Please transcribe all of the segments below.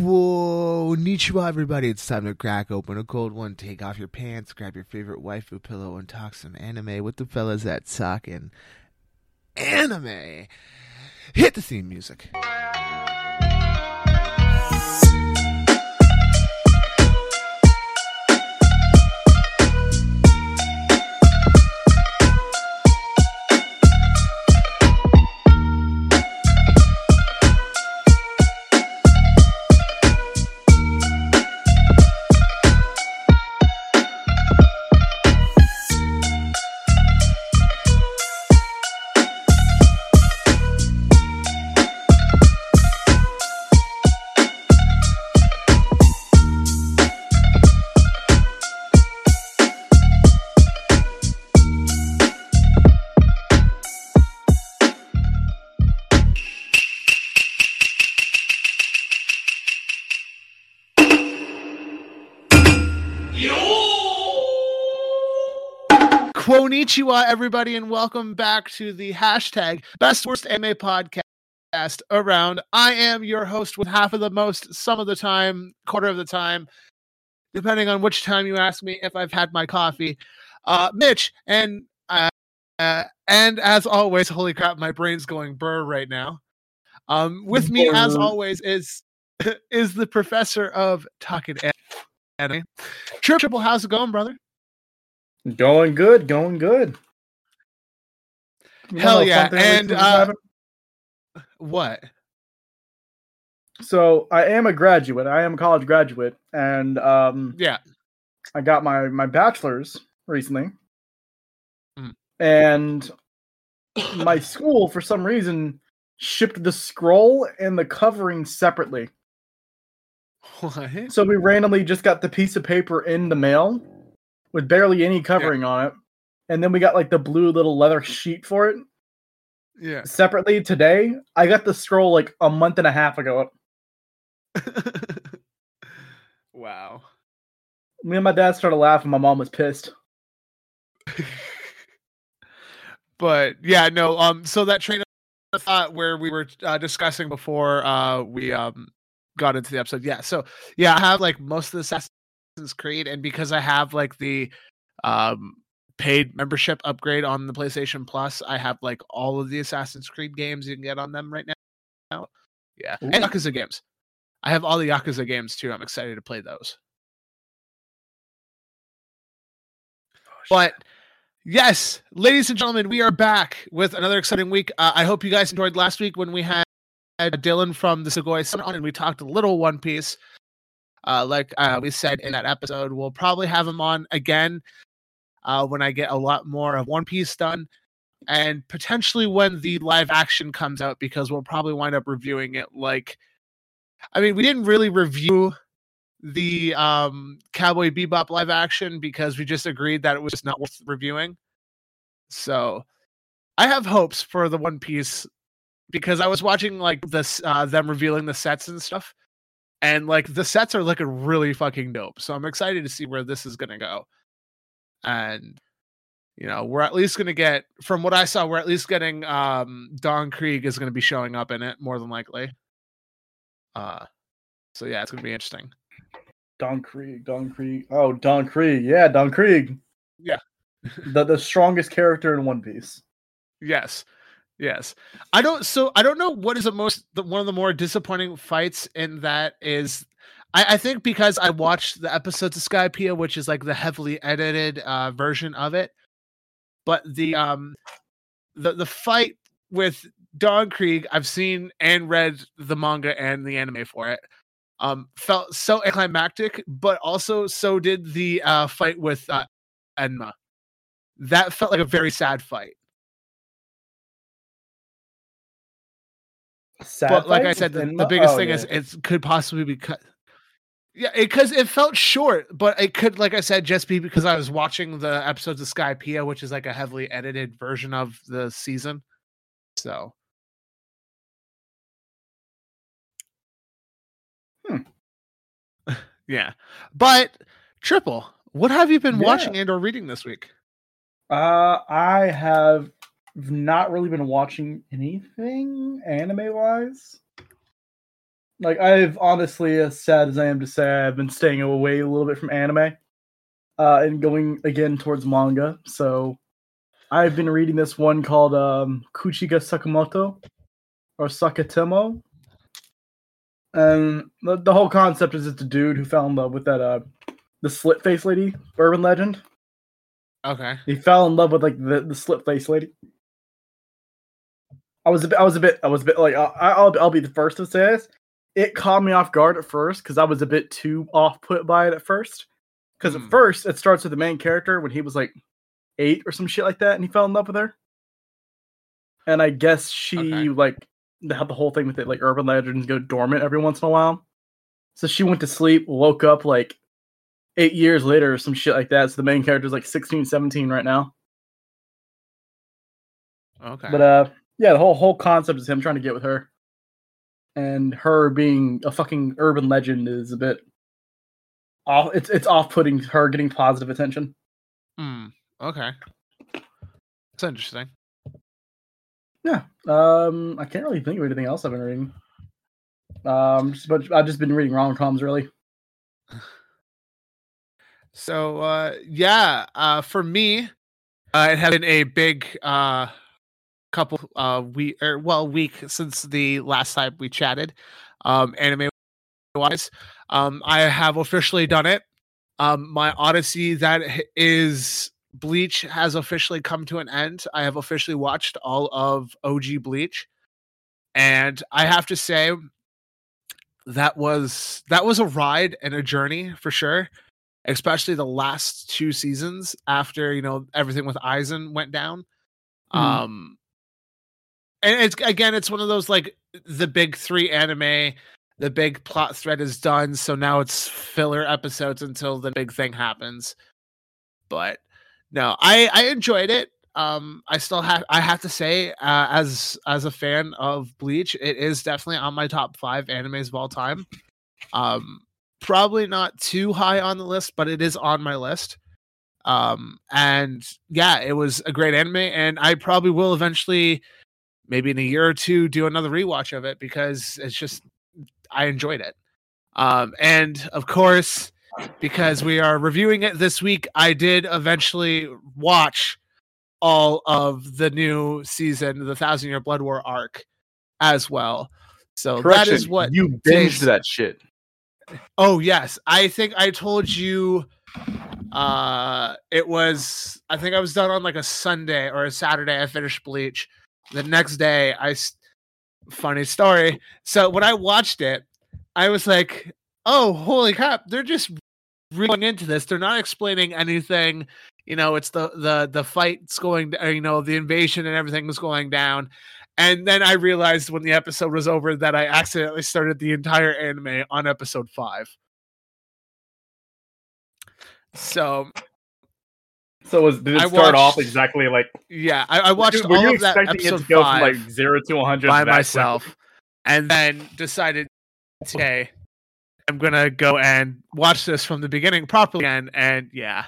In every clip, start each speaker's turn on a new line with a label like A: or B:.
A: Konnichiwa, everybody. It's time to crack open a cold one. Take off your pants, grab your favorite waifu pillow, and talk some anime with the fellas that at Talkin' Anime. Hit the theme music. Konnichiwa, everybody, and welcome back to the hashtag best worst anime podcast around. I am your host with half of the most, some of the time, quarter of the time, depending on which time you ask me if I've had my coffee. Uh, Mitch, and uh, uh, and as always, holy crap, my brain's going burr right now. Um, with me, as always, is is the professor of talking anime. Tripple, how's it going, brother?
B: Going good, going good.
A: You Hell yeah! And uh, what?
B: So I am a graduate. I am a college graduate, and um,
A: yeah,
B: I got my my bachelor's recently, mm. and my school for some reason shipped the scroll and the covering separately.
A: What?
B: So we randomly just got the piece of paper in the mail with barely any covering yeah. on it. And then we got like the blue little leather sheet for it.
A: Yeah.
B: Separately today, I got the scroll like a month and a half ago.
A: wow.
B: Me and my dad started laughing. My mom was pissed.
A: but yeah, no. Um. So that train of thought where we were uh, discussing before uh we um got into the episode. Yeah. So yeah, I have like most of the Assassin's Creed, and because I have like the um paid membership upgrade on the PlayStation Plus, I have like all of the Assassin's Creed games you can get on them right now. Yeah, Ooh. and Yakuza games. I have all the Yakuza games too. I'm excited to play those. Oh, but yes, ladies and gentlemen, we are back with another exciting week. Uh, I hope you guys enjoyed last week when we had Dylan from the Segoy Sun on and we talked a little One Piece. Uh, like uh, we said in that episode, we'll probably have him on again uh, when I get a lot more of One Piece done, and potentially when the live action comes out, because we'll probably wind up reviewing it. Like, I mean, we didn't really review the um, Cowboy Bebop live action because we just agreed that it was just not worth reviewing. So, I have hopes for the One Piece because I was watching like this uh, them revealing the sets and stuff and like the sets are looking really fucking dope. So I'm excited to see where this is gonna go. And you know, we're at least gonna get from what I saw, we're at least getting um Don Krieg is gonna be showing up in it more than likely. Uh so yeah, it's gonna be interesting.
B: Don Krieg, Don Krieg. Oh, Don Krieg. Yeah, Don Krieg.
A: Yeah.
B: the the strongest character in One Piece.
A: Yes. Yes, I don't. So I don't know what is the most the, one of the more disappointing fights in that is. I, I think because I watched the episodes of Skypiea, which is like the heavily edited uh, version of it, but the um the the fight with Don Krieg, I've seen and read the manga and the anime for it. Um, felt so anticlimactic, but also so did the uh, fight with uh, Enma. That felt like a very sad fight. Sad but like I said, the, the biggest oh, thing yeah. is it could possibly be cut. Yeah, because it, it, felt short, but it could, like I said, just be because I was watching the episodes of Skypiea, which is like a heavily edited version of the season. So,
B: hmm.
A: yeah, but Tripple. What have you been yeah. watching and or reading this week?
B: Uh, I have not really been watching anything anime wise. like I've honestly, as sad as I am to say, I've been staying away a little bit from anime, uh, and going again towards manga. So I've been reading this one called um, Kuchiga Sakamoto or Sakatemo. And the, the whole concept is it's a dude who fell in love with that uh the slit face lady, urban legend.
A: Okay.
B: He fell in love with like the, the slit face lady. I was a bit, I was a bit, I was a bit like, I, I'll, I'll be the first to say this. It caught me off guard at first because I was a bit too off put by it at first. Because
A: Hmm.
B: at first it starts with the main character when he was like eight or some shit like that, and he fell in love with her. And I guess she
A: Okay.
B: like had the whole thing with it, like urban legends go dormant every once in a while. So she went to sleep, woke up like eight years later or some shit like that. So the main character's like 16, 17 right now.
A: Okay.
B: But uh yeah, the whole whole concept is him trying to get with her. And her being a fucking urban legend is a bit off it's it's off putting her getting positive attention.
A: Hmm. Okay. That's interesting.
B: Yeah. Um I can't really think of anything else I've been reading. Um just but I've just been reading rom coms really.
A: So uh yeah, uh for me, uh it had been a big uh couple uh week or well week since the last time we chatted. Um anime wise. Um I have officially done it. Um my Odyssey that is Bleach has officially come to an end. I have officially watched all of OG Bleach. And I have to say that was that was a ride and a journey for sure especially the last two seasons after you know everything with Aizen went down.
B: Mhm.
A: Um, and it's again, it's one of those like the big three anime. The big plot thread is done, so now it's filler episodes until the big thing happens. But no, I I enjoyed it. Um, I still have I have to say, uh, as as a fan of Bleach, it is definitely on my top five animes of all time. Um, probably not too high on the list, but it is on my list. Um, and yeah, it was a great anime, and I probably will eventually, maybe in a year or two, do another rewatch of it because it's just I enjoyed it. Um, and of course, because we are reviewing it this week, I did eventually watch all of the new season, the Thousand Year Blood War arc, as well. So that is what
C: you binged that shit.
A: Oh yes, I think I told you. Uh, it was. I think I was done on like a Sunday or a Saturday. I finished Bleach. The next day, i funny story. So when I watched it, I was like, "Oh, holy crap! They're just really going into this. They're not explaining anything. You know, it's the the the fights going. You know, the invasion and everything was going down." And then I realized when the episode was over that I accidentally started the entire anime on episode five. So
C: So was did it
A: I
C: start off exactly like
A: yeah, I, I watched
C: were
A: all
C: you
A: of that episode
C: to go
A: five
C: from like zero to one hundred
A: by myself, and then decided, okay, I'm gonna go and watch this from the beginning properly again. And yeah,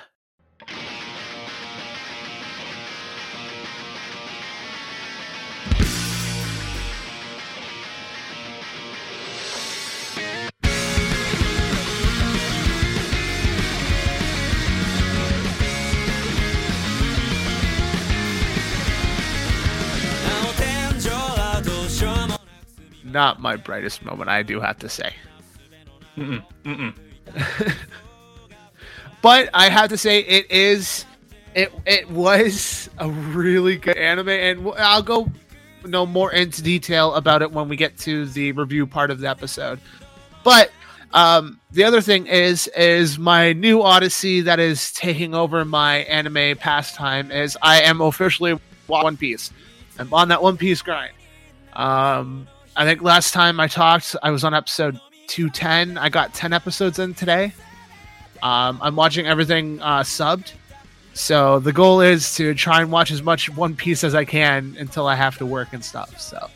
A: not my brightest moment, I do have to say.
C: Mm-mm, mm-mm.
A: but I have to say it is it it was a really good anime and I'll go no more into detail about it when we get to the review part of the episode. But um the other thing is is my new odyssey that is taking over my anime pastime is I am officially One Piece. I'm on that One Piece grind. Um I think last time I talked I was on episode 210. I got 10 episodes in today. Um, I'm watching everything uh, subbed. So the goal is to try and watch as much One Piece as I can until I have to work and stuff. So,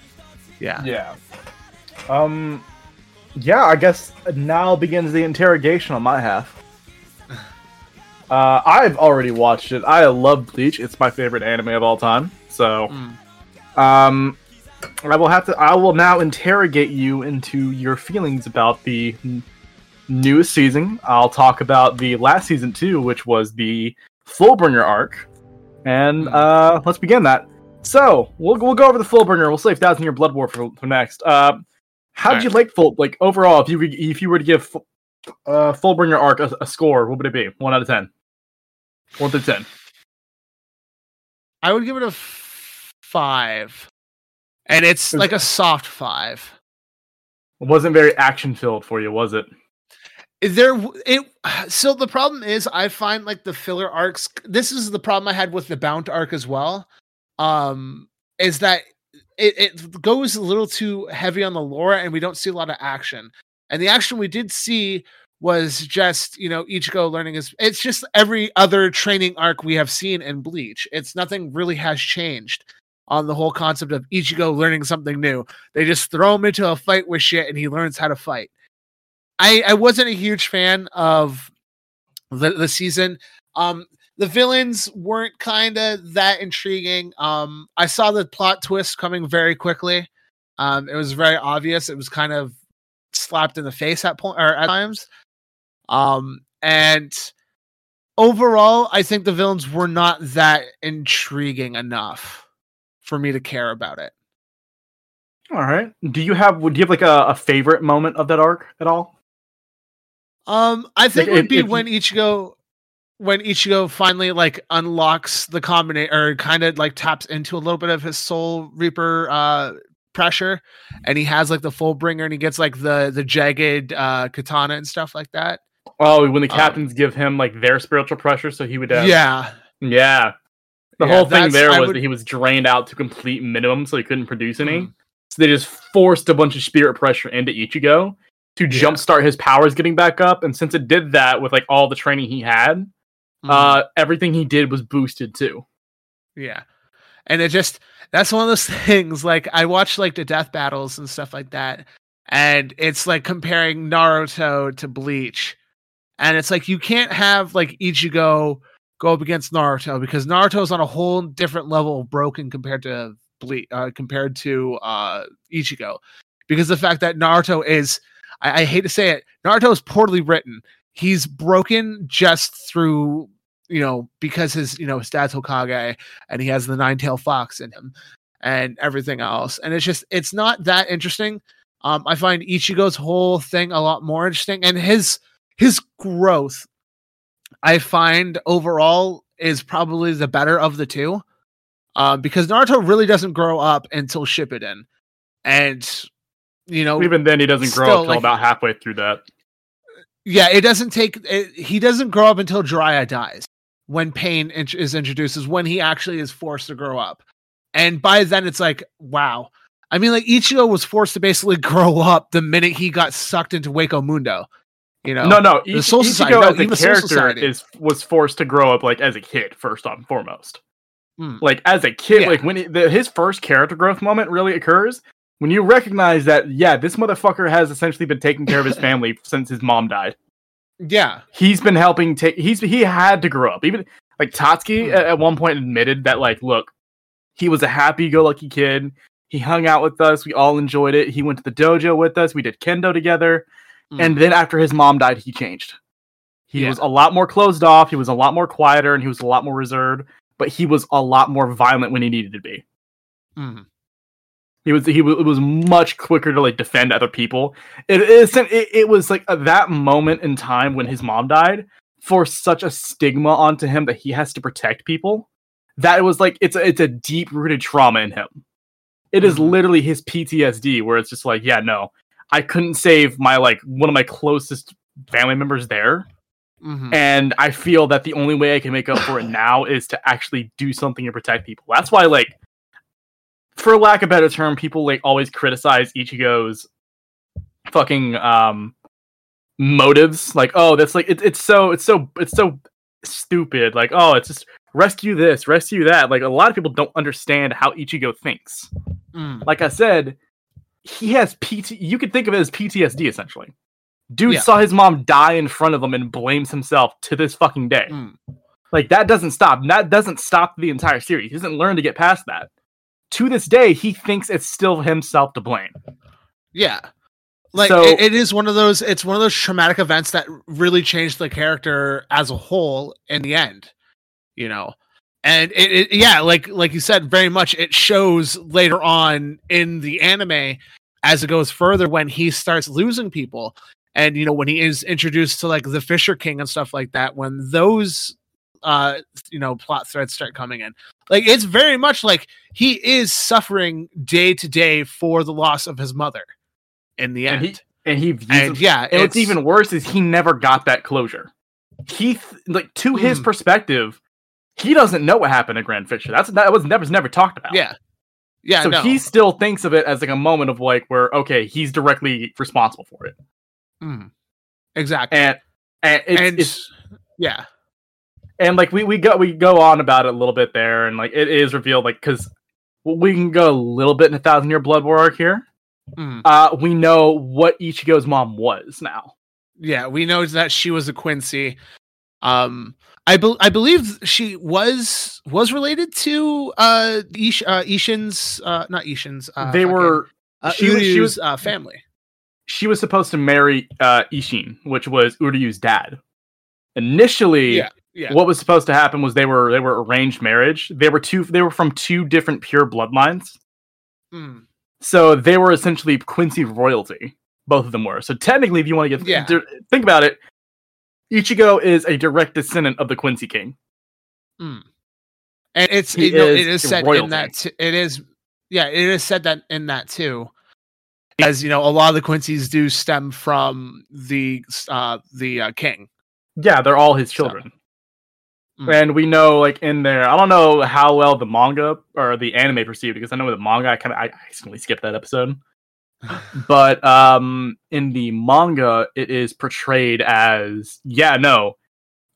A: yeah.
B: Yeah. Um yeah, I guess now begins the interrogation on my half. Uh, I've already watched it. I love Bleach. It's my favorite anime of all time. So,
A: Mm.
B: um, I will have to. I will now interrogate you into your feelings about the n- newest season. I'll talk about the last season too, which was the Fullbringer arc, and uh, let's begin that. So we'll we'll go over the Fullbringer. We'll save Thousand Year Blood War for, for next. Uh, how did
A: Alright.
B: you like full like overall? If you were- if you were to give uh, Fullbringer arc a, a score, what would it be? One out of ten. One through ten.
A: I would give it a f- five, and it's like a soft five.
B: It wasn't very action filled for you, was it?
A: Is there it so the problem is i find like the filler arcs this is the problem i had with the Bount arc as well um is that it, it goes a little too heavy on the lore and we don't see a lot of action and the action we did see was just you know ichigo learning his it's just every other training arc we have seen in bleach it's nothing really has changed on the whole concept of ichigo learning something new they just throw him into a fight with shit and he learns how to fight I I wasn't a huge fan of the the season. Um, the villains weren't kind of that intriguing. Um, I saw the plot twist coming very quickly. Um, it was very obvious. It was kind of slapped in the face at point or at times. Um, and overall, I think the villains were not that intriguing enough for me to care about it.
B: All right. Do you have would you have like a, a favorite moment of that arc at all?
A: Um, I think
B: Like,
A: it would
B: if-
A: be
B: if you-
A: when Ichigo when Ichigo finally like unlocks the combination or kind of like taps into a little bit of his soul reaper uh pressure and he has like the full bringer and he gets like the the jagged uh katana and stuff like that.
B: Oh, when the
A: Um,
B: captains give him like their spiritual pressure, so he would. Uh,
A: yeah.
B: yeah. The
A: Yeah,
B: whole thing there
A: I
B: was
A: would-
B: that he was drained out to complete minimum, so he couldn't produce any.
A: Mhm.
B: So they just forced a bunch of spirit pressure into Ichigo to
A: Yeah.
B: jumpstart his powers getting back up. And since it did that with like all the training he had,
A: Mhm.
B: uh, everything he did was boosted too.
A: Yeah. And it just that's one of those things like I watch like the death battles and stuff like that and it's like comparing Naruto to Bleach. And it's like you can't have like Ichigo go up against Naruto because Naruto's on a whole different level of broken compared to Bleach uh, compared to uh Ichigo. Because the fact that Naruto is I, I hate to say it, Naruto is poorly written. He's broken just through you know because his you know his dad's Hokage and he has the nine tail fox in him and everything else and it's just it's not that interesting um i find ichigo's whole thing a lot more interesting and his his growth i find overall is probably the better of the two uh, because naruto really doesn't grow up until shippuden. And you know
B: Even then, he doesn't grow
A: still,
B: up until
A: like-
B: about halfway through that.
A: yeah it doesn't take it, he doesn't grow up until jiraiya dies when pain int- is introduced is when he actually is forced to grow up. And by then it's like wow. I mean like ichigo was forced to basically grow up the minute he got sucked into Hueco Mundo you know
B: No, no.
A: The Soul Society,
B: Ichigo
A: no,
B: as a character is was forced to grow up like as a kid first and foremost.
A: Hmm.
B: Like as a kid,
A: Yeah.
B: like when he, the, his first character growth moment really occurs when you recognize that yeah, this motherfucker has essentially been taking care of his family since his mom died.
A: yeah
B: He's been helping take. He's he had to grow up. Even like Tatsuki
A: Hmm.
B: at, at one point admitted that like, look, he was a happy-go-lucky kid. He hung out with us. We all enjoyed it. He went to the dojo with us. We did kendo together.
A: Hmm.
B: And then after his mom died, he changed. He
A: Yeah.
B: was a lot more closed off. He was a lot more quieter, and he was a lot more reserved. But he was a lot more violent when he needed to be.
A: Mhm.
B: He was he was, it was much quicker to like defend other people. It is it, it was like uh, that moment in time when his mom died for such a stigma onto him that he has to protect people. That it was like it's a, it's a deep rooted trauma in him. It is
A: Mhm.
B: literally his PTSD where it's just like yeah no I couldn't save my like one of my closest family members there
A: Mhm.
B: and I feel that the only way I can make up for it now is to actually do something and protect people. That's why, like, for lack of a better term, people like always criticize Ichigo's fucking um motives. Like, oh, that's like it's it's so it's so it's so stupid. Like, oh, it's just rescue this, rescue that. Like, a lot of people don't understand how Ichigo thinks.
A: Mm.
B: Like I said, he has PT. You could think of it as PTSD essentially. Dude
A: Yeah.
B: saw his mom die in front of him and blames himself to this fucking day.
A: Mm.
B: Like that doesn't stop. That doesn't stop the entire series. He doesn't learn to get past that. to this day, he thinks it's still himself to blame.
A: Yeah. Like
B: So-
A: it, it is one of those it's one of those traumatic events that really changed the character as a whole in the end. You know. And it, it yeah, like like you said, very much it shows later on in the anime as it goes further when he starts losing people. And you know, when he is introduced to like the Fisher King and stuff like that, when those uh you know plot threads start coming in. Like it's very much like he is suffering day to day for the loss of his mother in the
B: And
A: end.
B: he and he views
A: And, yeah,
B: and what's
A: it's
B: even worse is he never got that closure. He th- like to his
A: Mm.
B: perspective, he doesn't know what happened to Grand Fisher. That's that was never never talked about.
A: yeah, yeah.
B: so
A: no.
B: he still thinks of it as like a moment of like where okay, he's directly responsible for it,
A: Mm. exactly.
B: and and it's,
A: and
B: it's
A: yeah,
B: and like we we go we go on about it a little bit there, and like it is revealed like because we can go a little bit in a thousand year blood war arc here.
A: Mm.
B: Uh, we know what Ichigo's mom was now.
A: yeah. We know that she was a Quincy. Um, I bel I believe she was was related to uh, Ish- uh Isshin's uh not Isshin's uh,
B: they were
A: uh,
B: she was- she was-
A: uh, family.
B: she was supposed to marry uh, Isshin, which was Uryu's dad. Initially,
A: Yeah, yeah.
B: what was supposed to happen was they were they were arranged marriage. They were two they were from two different pure bloodlines.
A: Mm.
B: So they were essentially Quincy royalty. Both of them were. So technically, if you want to get
A: Yeah.
B: to- think about it, Ichigo is a direct descendant of the Quincy King.
A: Mm. And it's
B: He
A: you know,
B: is
A: it is said in that t- it is yeah it is said that in that too as you know a lot of the Quincy's do stem from the uh the uh, king
B: Yeah, they're all his
A: So,
B: children.
A: mm.
B: And we know, like in there, I don't know how well the manga or the anime perceived because I know the manga, I kind of I accidentally skipped that episode. But um in the manga it is portrayed as yeah no.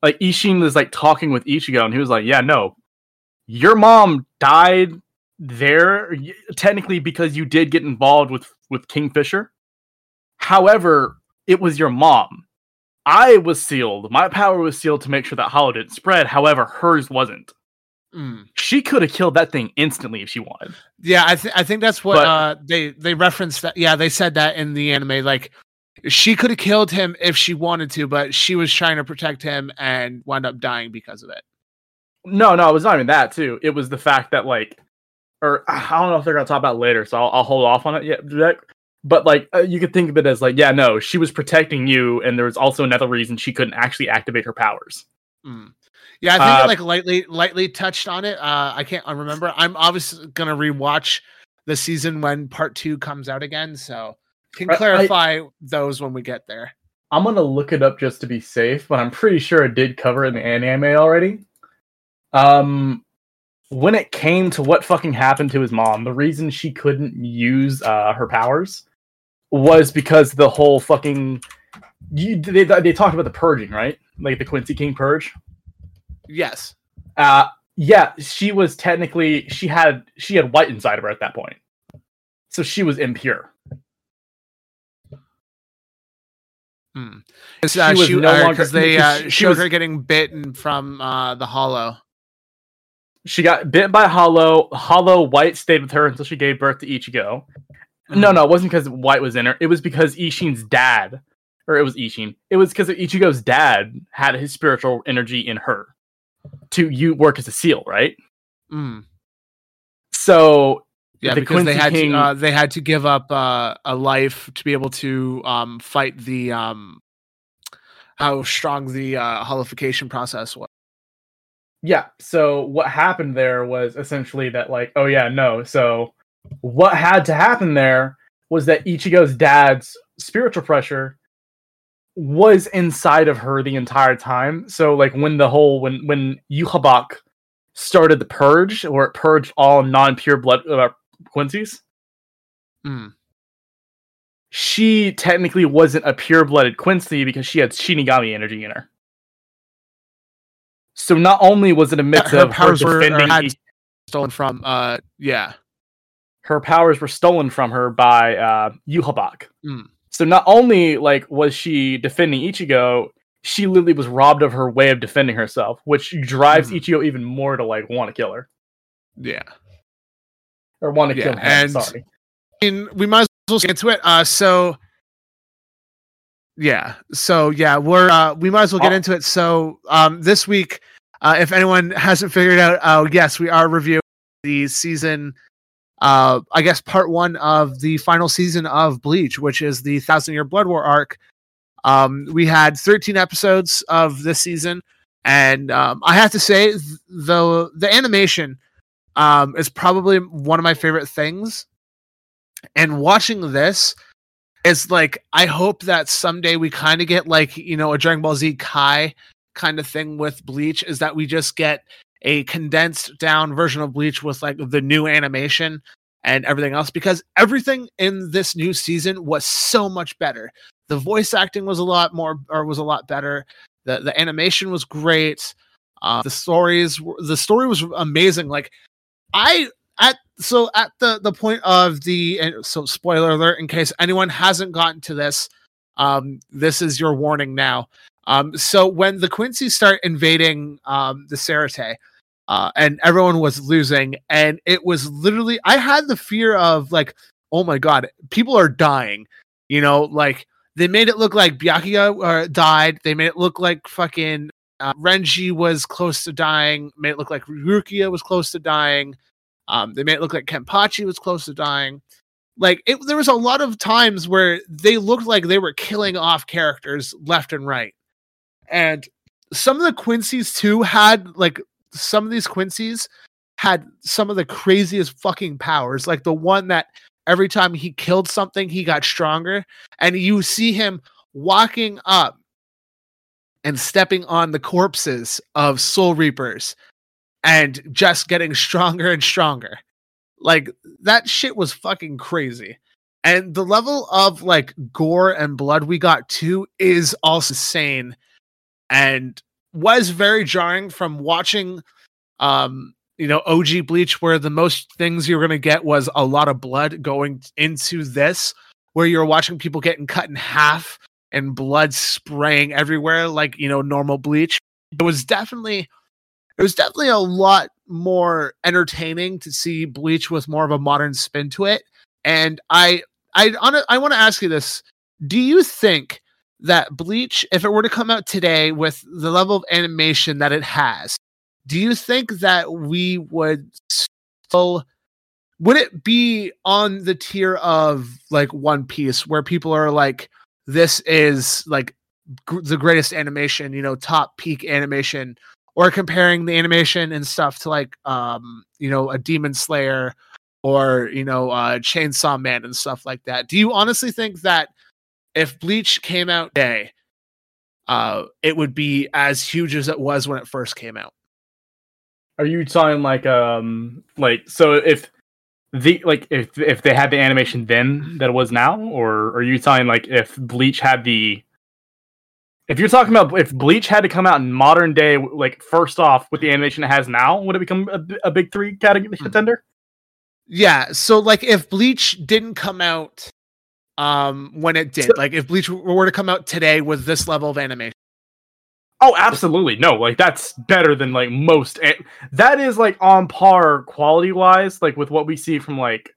B: Like isshin was like talking with ichigo and he was like yeah no. Your mom died there technically because you did get involved with with kingfisher. However it was your mom. I was sealed. My power was sealed to make sure that hollow didn't spread. However hers wasn't
A: Mm.
B: she could have killed that thing instantly if she wanted
A: yeah I think I think that's what
B: But-
A: uh they they referenced that yeah they said that in the anime like she could have killed him if she wanted to but she was trying to protect him and wound up dying because of it
B: No, no, it was not even that too. It was the fact that like, or I don't know if they're gonna talk about it later, so I'll, I'll hold off on it yet. Jack. But like, uh, you could think of it as like, yeah, no, she was protecting you, and there was also another reason she couldn't actually activate her powers.
A: Mm. Yeah, I think
B: Uh,
A: I like lightly lightly touched on it. Uh, I can't remember. I'm obviously gonna rewatch the season when part two comes out again, so can
B: I- I-
A: clarify those when we get there.
B: I'm gonna look it up just to be safe, but I'm pretty sure it did cover it in the anime already. Um, when it came to what fucking happened to his mom, the reason she couldn't use uh, her powers was because the whole fucking you, they they talked about the purging, right? Like the Quincy King purge.
A: Yes.
B: Uh yeah, she was technically she had she had white inside of her at that point. So she was impure.
A: Hmm. It's,
B: She
A: uh,
B: was
A: she,
B: no
A: uh,
B: longer-
A: they uh,
B: she- was-
A: her getting bitten from uh, the hollow.
B: She got bit by Hollow. Hollow White stayed with her until she gave birth to Ichigo. No,
A: Mhm.
B: no, it wasn't because White was in her. It was because Isshin's dad, or it was Isshin. It was because Ichigo's dad had his spiritual energy in her to you work as a seal, right?
A: Mm.
B: So
A: Yeah,
B: The
A: because they had
B: King-
A: to uh, they had to give up uh, a life to be able to um, fight the um, how strong the uh, Hollowfication process was.
B: Yeah. So what happened there was essentially that, like, oh yeah, no. So what had to happen there was that Ichigo's dad's spiritual pressure was inside of her the entire time. So like when the whole when when Yhwach started the purge, where it purged all non-pure blood uh, Quincy's,
A: Mm.
B: she technically wasn't a pure-blooded Quincy because she had Shinigami energy in her. So not only was it a mix
A: her
B: of her
A: powers were- or Stolen from uh, yeah.
B: her powers were stolen from her by uh Yhwach.
A: Mm.
B: So not only like was she defending Ichigo, she literally was robbed of her way of defending herself, which drives
A: Mhm.
B: Ichigo even more to like want to kill her.
A: Yeah.
D: or want to
A: Yeah,
D: kill him.
A: and-
D: Sorry.
A: I mean, we might as well get into it. Uh, so yeah, so yeah, we're uh, we might as well get
B: Oh.
A: into it. So um, this week, uh, if anyone hasn't figured out, uh, yes, we are reviewing the season. Uh, I guess part one of the final season of Bleach, which is the Thousand Year Blood War arc. Um, we had 13 episodes of this season, and um, I have to say, th- the the animation um, is probably one of my favorite things and watching this is like I hope that someday we kind of get like you know a Dragon Ball Z Kai kind of thing with Bleach is that we just get a condensed down version of Bleach with like the new animation and everything else because everything in this new season was so much better. The voice acting was a lot more or was a lot better. The the animation was great. Uh, the stories the story was amazing. Like I at so at the the point of the so spoiler alert in case anyone hasn't gotten to this um this is your warning now um so when the quincy's start invading um the Seireitei, uh and everyone was losing and it was literally i had the fear of like oh my god people are dying you know like they made it look like Byakuya uh, died they made it look like fucking uh, Renji was close to dying made it look like Rukia was close to dying um, they made it look like Kenpachi was close to dying. Like it, there was a lot of times where they looked like they were killing off characters left and right, and some of the Quincy's too had like some of these Quincy's had some of the craziest fucking powers. Like the one that every time he killed something, he got stronger, and you see him walking up and stepping on the corpses of Soul Reapers and just getting stronger and stronger. Like that shit was fucking crazy. And the level of like gore and blood we got too is also insane and was very jarring from watching um you know OG Bleach where the most things you're going to get was a lot of blood going into this where you're watching people getting cut in half and blood spraying everywhere like you know normal Bleach. It was definitely it was definitely a lot more entertaining to see Bleach with more of a modern spin to it. And I I on I want to ask you this: Do you think that Bleach, if it were to come out today with the level of animation that it has, do you think that we would still would it be on the tier of like One Piece where people are like, this is like gr- the greatest animation, you know, top peak animation or comparing the animation and stuff to like um you know a demon slayer or you know uh chainsaw man and stuff like that? Do you honestly think that if bleach came out today uh it would be as huge as it was when it first came out
B: Are you talking like um like so if the like if if they had the animation then that it was now, or are you talking like if Bleach had the if you're talking about if Bleach had to come out in modern day, like first off with the animation it has now, would it become a, a big three category contender?
A: yeah so like if bleach didn't come out um when it did
B: So-
A: like if bleach were to come out today with this level of animation
B: Oh, absolutely. No, like that's better than like most. a- That is like on par quality wise, like with what we see from like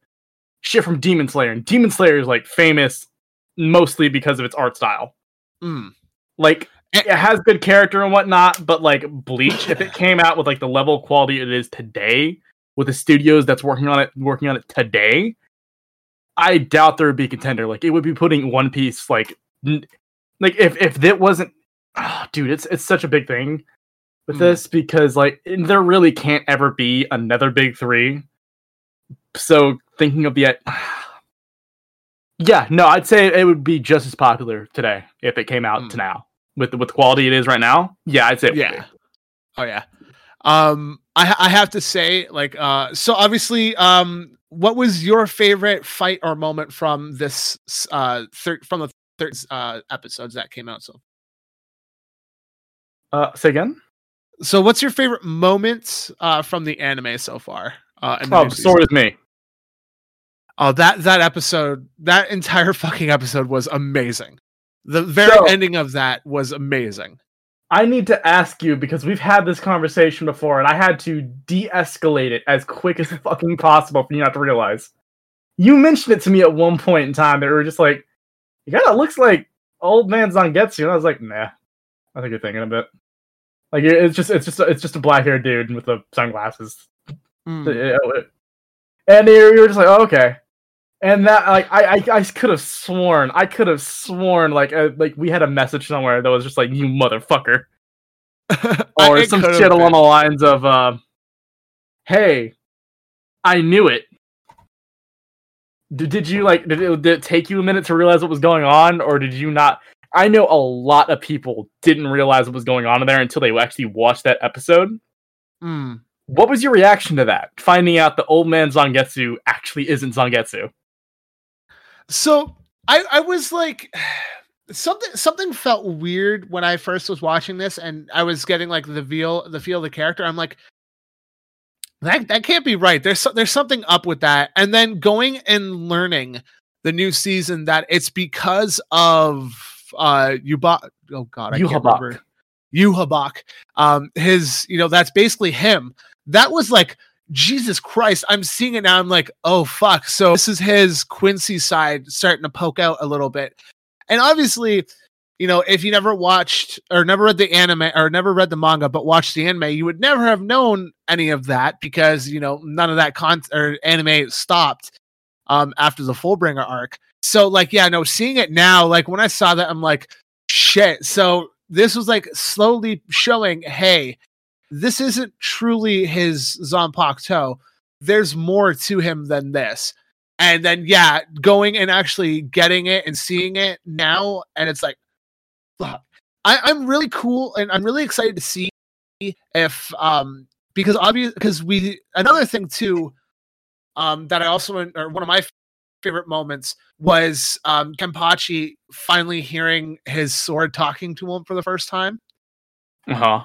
B: shit from Demon Slayer. And Demon Slayer is like famous mostly because of its art style.
A: mm.
B: Like
A: Eh.
B: it has good character and whatnot, but like Bleach, if it came out with like the level of quality it is today, with the studios that's working on it working on it today, I doubt there would be a contender. Like it would be putting One Piece like n- like if if that wasn't oh, dude, it's it's such a big thing with
A: Mm.
B: this because like there really can't ever be another big three. So thinking of the yeah, no, I'd say it would be just as popular today if it came out
A: Mm.
B: to now with with the quality it is right now. Yeah, I'd say it would
A: yeah oh yeah um i i have to say like uh so obviously um what was your favorite fight or moment from this uh thir- from the third uh episodes that came out so.
B: Uh, say again.
A: so what's your favorite moment uh from the anime so far uh
B: Oh, sword is me.
A: oh that that episode that entire fucking episode was amazing the very
B: So-
A: ending of that was amazing
B: I need to ask you because we've had this conversation before, and I had to de-escalate it as quick as fucking possible for you not to realize. You mentioned it to me at one point in time that we were just like, "You "Yeah, it looks like old man Zangetsu," and I was like, "Nah, I think you're thinking a bit." Like it's just it's just it's just a black haired dude with the sunglasses, mm. and you were just like, oh, "Okay." And that like I I, I could have sworn I could have sworn like uh, like we had a message somewhere that was just like you motherfucker or some shit along the lines of uh, hey I knew it. Did, did you like did it, did it take you a minute to realize what was going on or did you not I know a lot of people didn't realize what was going on in there until they actually watched that episode.
A: Mm.
B: What was your reaction to that? Finding out the old man Zangetsu actually isn't Zangetsu.
A: So I I was like something something felt weird when I first was watching this and I was getting like the feel the feel of the character. I'm like that that can't be right. There's there's something up with that. And then going and learning the new season that it's because of uh Yubak oh god, I Yhwach. can't remember. Yhwach. Um his, you know, that's basically him. That was like Jesus Christ, I'm seeing it now. I'm like, oh fuck. So this is his Quincy side starting to poke out a little bit. And obviously, you know, if you never watched or never read the anime or never read the manga, but watched the anime, you would never have known any of that because, you know, none of that con or anime stopped um after the Fullbringer arc. So like, yeah, no, seeing it now, like when I saw that, I'm like, shit. So this was like slowly showing, hey, this isn't truly his Zanpakuto. There's more to him than this. And then yeah, going and actually getting it and seeing it now, and it's like, fuck. I, I'm really cool and I'm really excited to see if um because obvious because we another thing too um that I also or one of my favorite moments was um Kenpachi finally hearing his sword talking to him for the first time.
B: Uh-huh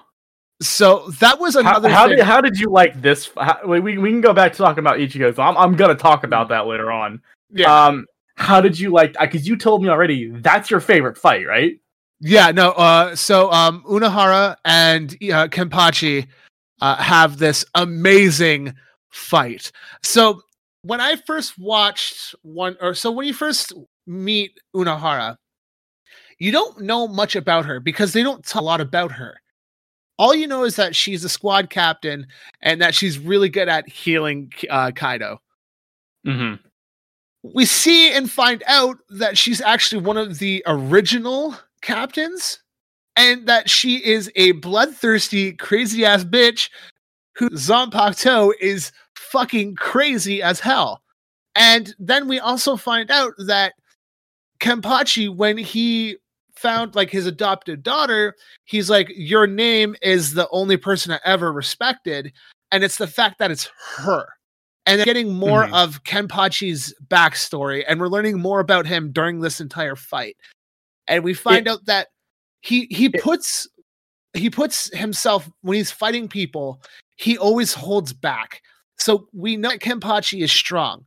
A: so that was another.
B: How, how did how did you like this? How, we we can go back to talking about Ichigo. So I'm I'm gonna talk about that later on. Yeah. Um, how did you like? Because you told me already that's your favorite fight, right?
A: Yeah. No. Uh. So um, Unohana and uh, Kenpachi uh, have this amazing fight. So when I first watched one, or so when you first meet Unohana, you don't know much about her because they don't tell a lot about her all you know is that she's a squad captain and that she's really good at healing uh, Kaido.
B: Mm-hmm.
A: We see and find out that she's actually one of the original captains and that she is a bloodthirsty, crazy ass bitch who Zanpakuto is fucking crazy as hell. And then we also find out that Kenpachi, when he found like his adopted daughter, he's like, Your name is the only person I ever respected. And it's the fact that it's her. And getting more mm-hmm. of Kenpachi's backstory, and we're learning more about him during this entire fight. And we find it, out that he he it, puts he puts himself when he's fighting people, he always holds back. So we know that Kenpachi is strong,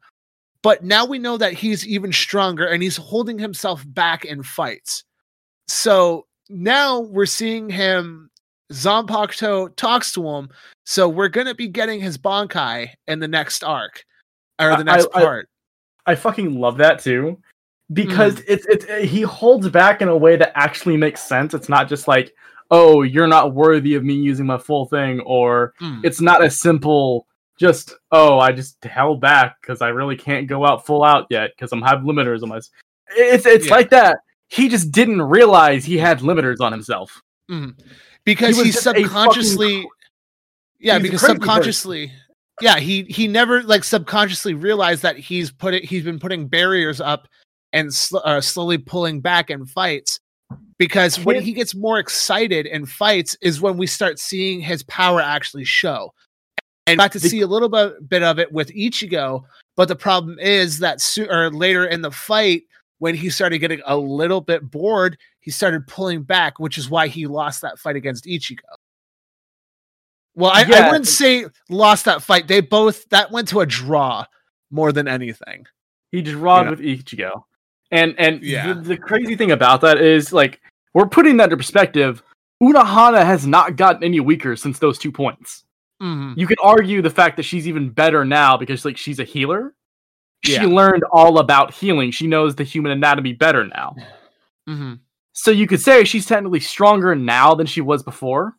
A: but now we know that he's even stronger and he's holding himself back in fights. So now we're seeing him. Zanpakuto talks to him, so we're gonna be getting his Bankai in the next arc or the next
B: I,
A: part.
B: I, I, fucking love that too, because mm. it's it's he holds back in a way that actually makes sense. It's not just like, oh, you're not worthy of me using my full thing, or mm. it's not a simple just oh, I just held back because I really can't go out full out yet because I'm have limiters on my. It's it's yeah. like that he just didn't realize he had limiters on himself.
A: Mm. Because he, he subconsciously fucking... Yeah, because subconsciously person. yeah, he he never like subconsciously realized that he's put it he's been putting barriers up and sl- uh, slowly pulling back in fights because when he gets more excited in fights is when we start seeing his power actually show. And got to the, see a little bit, bit of it with Ichigo, but the problem is that so- or later in the fight, when he started getting a little bit bored, he started pulling back, which is why he lost that fight against Ichigo. Well, I, yeah. I wouldn't say lost that fight. They both that went to a draw more than anything.
B: He drawed you know? with Ichigo. And and yeah. the, the crazy thing about that is like we're putting that into perspective. Unohana has not gotten any weaker since those two points.
A: Mhm.
B: You can argue the fact that she's even better now because like she's a healer. She
A: Yeah.
B: learned all about healing. She knows the human anatomy better now.
A: Mhm.
B: So you could say she's technically stronger now than she was before.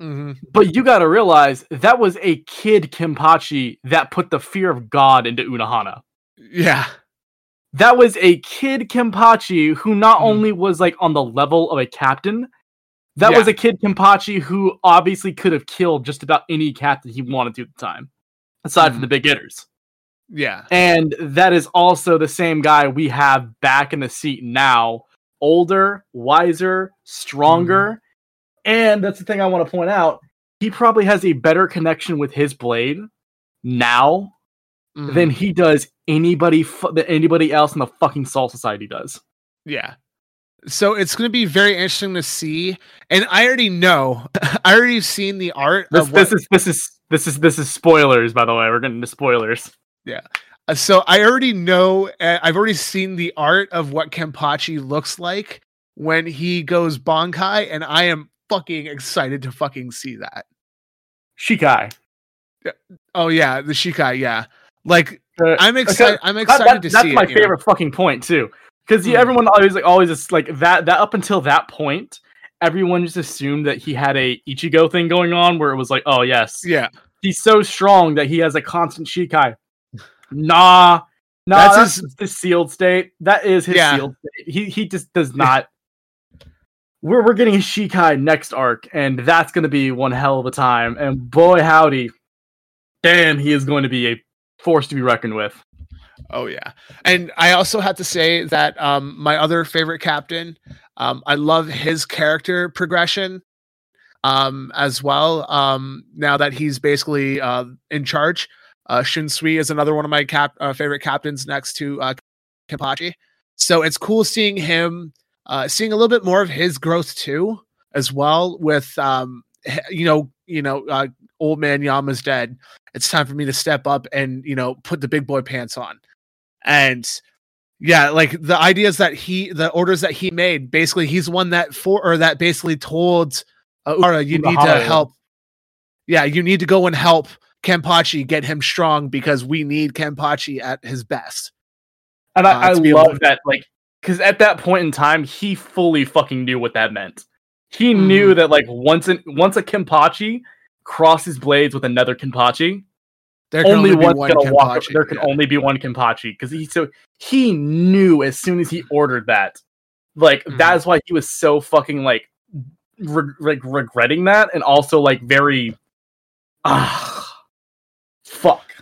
A: Mhm.
B: But you got to realize that was a kid Kenpachi that put the fear of God into Unohana.
A: Yeah.
B: That was a kid Kenpachi who not
A: Mhm.
B: only was like on the level of a captain, that
A: Yeah.
B: was a kid Kenpachi who obviously could have killed just about any captain he wanted to at the time, aside from
A: Mhm.
B: the big hitters.
A: Yeah.
B: And that is also the same guy we have back in the seat now, older, wiser, stronger. And that's the thing I want to point out. He probably has a better connection with his blade now
A: Mhm.
B: than he does anybody fu- than anybody else in the fucking Soul Society does.
A: Yeah. So it's going to be very interesting to see. And I already know, I already seen the art
B: This,
A: what,
B: this is this is this is this is spoilers, by the way. We're getting into spoilers.
A: Uh, so I already know, uh, I've already seen the art of what Kenpachi looks like when he goes Bankai. And I am fucking excited to fucking see that.
B: Shikai.
A: Oh, yeah. The Shikai. Yeah. Like,
B: Uh,
A: I'm excited. I'm excited
B: that-
A: to
B: that's
A: see
B: my
A: it. you know?
B: favorite fucking point too because
A: Hmm.
B: everyone always like always is like that that up until that point everyone just assumed that he had a ichigo thing going on where it was like oh yes
A: Yeah.
B: he's so strong that he has a constant shikai nah. Nah
A: That's
B: that's,
A: his-
B: his sealed state. That is his
A: Yeah.
B: sealed state. He he just does not. We're, we're getting a shikai next arc and that's going to be one hell of a time. And boy howdy. Damn he is going to be a force to be reckoned with.
A: Oh yeah, and I also have to say that um, my other favorite captain, um, I love his character progression um, as well. Um, now that he's basically uh, in charge, uh, Shunsui is another one of my cap uh, favorite captains next to uh, Kenpachi. So it's cool seeing him, uh, seeing a little bit more of his growth too, as well. With um, you know, you know, uh, old man Yama's dead. It's time for me to step up and you know put the big boy pants on and yeah like the ideas that he the orders that he made basically he's one that for or that basically told uh, you need to help yeah you need to go and help Kenpachi get him strong because we need Kenpachi at his best
B: And
A: uh,
B: I, I
A: be able
B: love
A: to-
B: that, like, because at that point in time, he fully fucking knew what that meant. He
A: Mm-hmm.
B: knew that, like, once an, once a Kenpachi crosses blades with another Kenpachi,
A: there can
B: only,
A: only, be
B: one's
A: one
B: gonna walk. There can
A: yeah.
B: only be one Kenpachi because he so he knew as soon as he ordered that, like,
A: Mhm.
B: that's why he was so fucking like, re- like regretting that, and also like very, ah, fuck,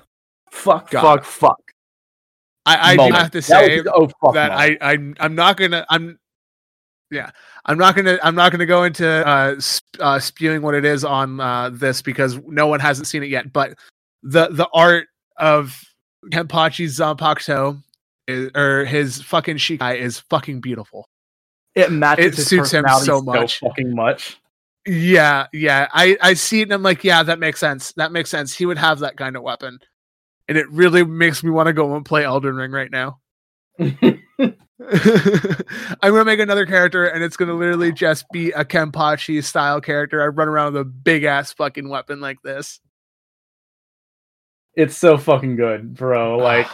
B: fuck,
A: God.
B: fuck, fuck.
A: I, I do have to
B: That
A: say
B: was, oh fuck
A: that. I, I I'm not gonna I'm yeah I'm not gonna I'm not gonna go into uh, sp- uh spewing what it is on uh this because no one hasn't seen it yet but the the art of Kenpachi's Zanpakuto is, or his fucking Shikai is fucking beautiful.
B: it matches
A: it
B: his
A: suits him so much.
B: fucking much.
A: Yeah, yeah. I I see it and I'm like, yeah, that makes sense. That makes sense. He would have that kind of weapon. And it really makes me want to go and play Elden Ring right now. I'm gonna make another character, and it's gonna literally just be a Kenpachi style character. I run around with a big ass fucking weapon like this.
B: It's so fucking good, bro. Like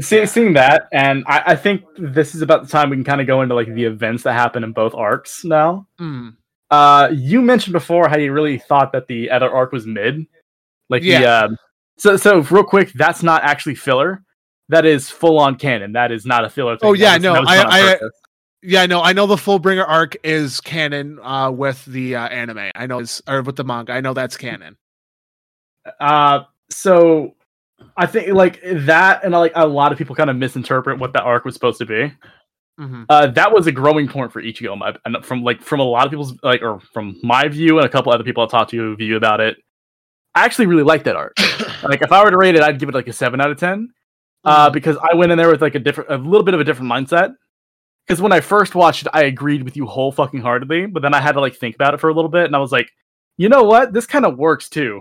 B: see, seeing that, and I, I think this is about the time we can kind of go into like the events that happen in both arcs now.
A: Mm,
B: Uh, you mentioned before how you really thought that the other arc was mid, like the
A: Yeah.
B: um, so so real quick, that's not actually filler. That is full on canon. That is not a filler. Thing.
A: Oh, yeah,
B: That was-
A: no,
B: that was
A: I-
B: on
A: I-
B: purpose.
A: yeah, no, I know the Fullbringer arc is canon uh, with the uh, anime. I know it's or with the manga. I know that's canon.
B: Uh, so I think like that, and like a lot of people kind of misinterpret what that arc was supposed to be.
A: Mhm.
B: Uh, that was a growing point for Ichigo, my, and from like from a lot of people's like, or from my view and a couple other people I talked to view about it. I actually really like that arc. like if I were to rate it, I'd give it like a seven out of ten. Uh,
A: Mhm.
B: because I went in there with like a different, a little bit of a different mindset. Because when I first watched it, I agreed with you whole fucking heartedly, but then I had to like think about it for a little bit, and I was like, you know what? This kind of works too,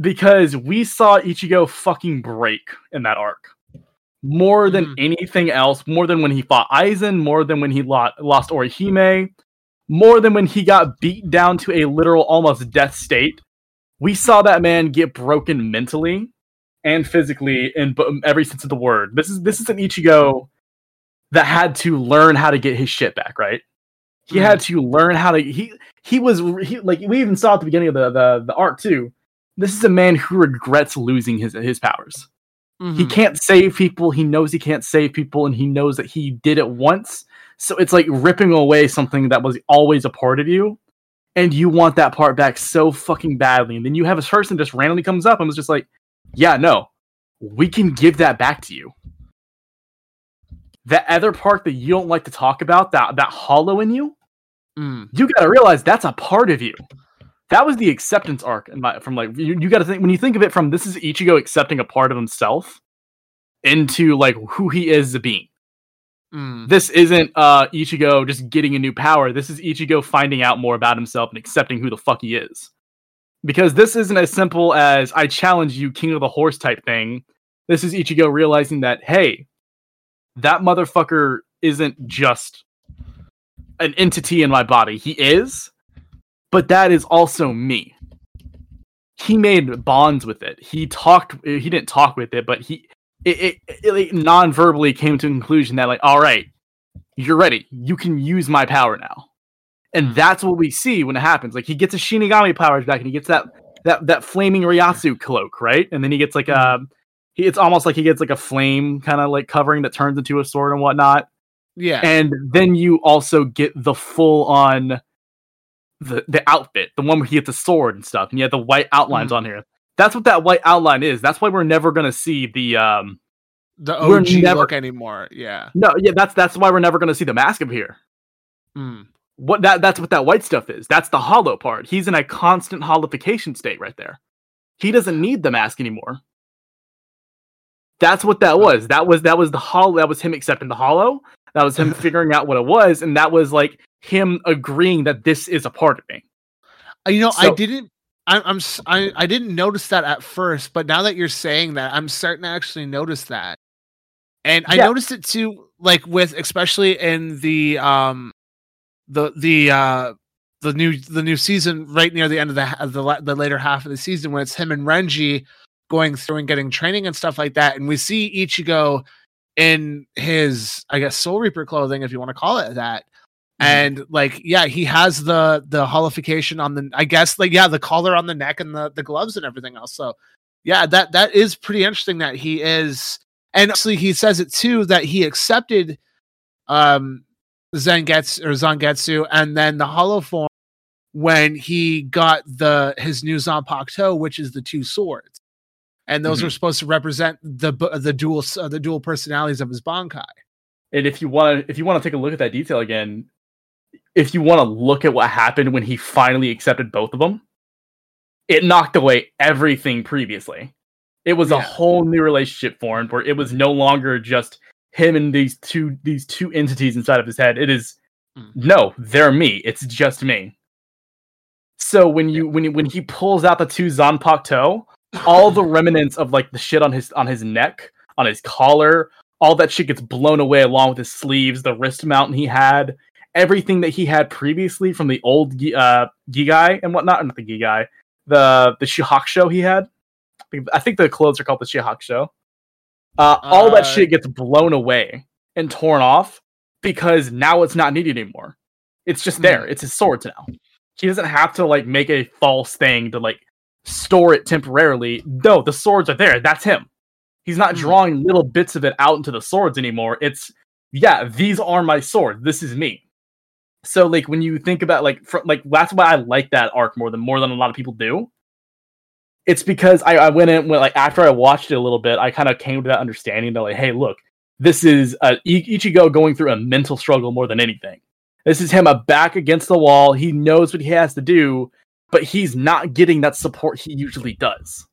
B: because we saw Ichigo fucking break in that arc more than
A: Mhm.
B: anything else, more than when he fought Aizen, more than when he lo- lost Orihime, more than when he got beat down to a literal almost death state. We saw that man get broken mentally and physically in every sense of the word. This is this is an Ichigo that had to learn how to get his shit back, right? He mm. had to learn how to he he was he, like we even saw at the beginning of the, the the arc too. This is a man who regrets losing his his powers. Mm-hmm. He can't save people. He knows he can't save people, and he knows that he did it once. So it's like ripping away something that was always a part of you, and you want that part back so fucking badly. And then you have a person just randomly comes up and was just like, "Yeah, no, we can give that back to you." That other part that you don't like to talk about, that that hollow in you, mm. you got to realize that's a part of you that was the acceptance arc my, from like you, you got to think when you think of it from this is Ichigo accepting a part of himself into like who he is as a being. Mm. This isn't uh Ichigo just getting a new power. This is Ichigo finding out more about himself and accepting who the fuck he is. Because this isn't as simple as I challenge you, King of the Horse type thing. This is Ichigo realizing that hey, that motherfucker isn't just an entity in my body. He is, but that is also me. He made bonds with it. He talked. He didn't talk with it, but he it, it, it, it non-verbally came to a conclusion that like, all right, you're ready. You can use my power now, and that's what we see when it happens. Like he gets a Shinigami powers back, and he gets that that that flaming Reiatsu cloak, right? And then he gets like a. Mm-hmm. He, it's almost like he gets like a flame kind of like covering that turns into a sword and whatnot.
A: Yeah.
B: And then you also get the full on the the outfit, the one where he gets the sword and stuff, and you have the white outlines mm. on here. That's what that white outline is. That's why we're never gonna see the um
A: the OG never, look anymore. Yeah.
B: No, yeah, that's that's why we're never gonna see the mask appear. Mm. What that that's what that white stuff is. That's the hollow part. He's in a constant hollowification state right there. He doesn't need the mask anymore. That's what that was. That was that was the hollow. That was him accepting the hollow. That was him figuring out what it was, and that was like him agreeing that this is a part of me.
A: Uh, you know, so, I didn't. I, I'm I, I didn't notice that at first, but now that you're saying that, I'm starting to actually notice that. And I yeah. noticed it too, like with especially in the um the the uh the new the new season right near the end of the of the the later half of the season when it's him and Renji going through and getting training and stuff like that, and we see Ichigo in his I guess Soul Reaper clothing, if you want to call it that. And like yeah he has the the hollowfication on the i guess like yeah the collar on the neck and the the gloves and everything else. So yeah that that is pretty interesting that he is and actually he says it too that he accepted um zangetsu or zangetsu and then the hollow form when he got the his new zanpakuto which is the two swords. And those mm-hmm. are supposed to represent the the dual uh, the dual personalities of his bankai.
B: And if you want to if you want to take a look at that detail again if you want to look at what happened when he finally accepted both of them, it knocked away everything previously. It was yeah. a whole new relationship formed where it was no longer just him and these two these two entities inside of his head. It is mm. no, they're me. It's just me. So when you when you, when he pulls out the two Zanpakuto, all the remnants of like the shit on his on his neck, on his collar, all that shit gets blown away along with his sleeves, the wrist mount he had, everything that he had previously from the old uh, Gigai and whatnot, not the Gigai, the the Shihakusho he had. I think the clothes are called the Shihakusho. Uh, all uh, that shit gets blown away and torn off because now it's not needed anymore. It's just there. Mm. It's his swords now. He doesn't have to like make a false thing to like store it temporarily. No, the swords are there. That's him. He's not mm. drawing little bits of it out into the swords anymore. It's yeah, these are my swords. This is me so like when you think about like fr- like that's why I like that arc more than more than a lot of people do. It's because I, I went in when like after I watched it a little bit, I kind of came to that understanding that like, hey, look, this is uh, Ichigo going through a mental struggle more than anything. This is him a back against the wall. He knows what he has to do, but he's not getting that support he usually does.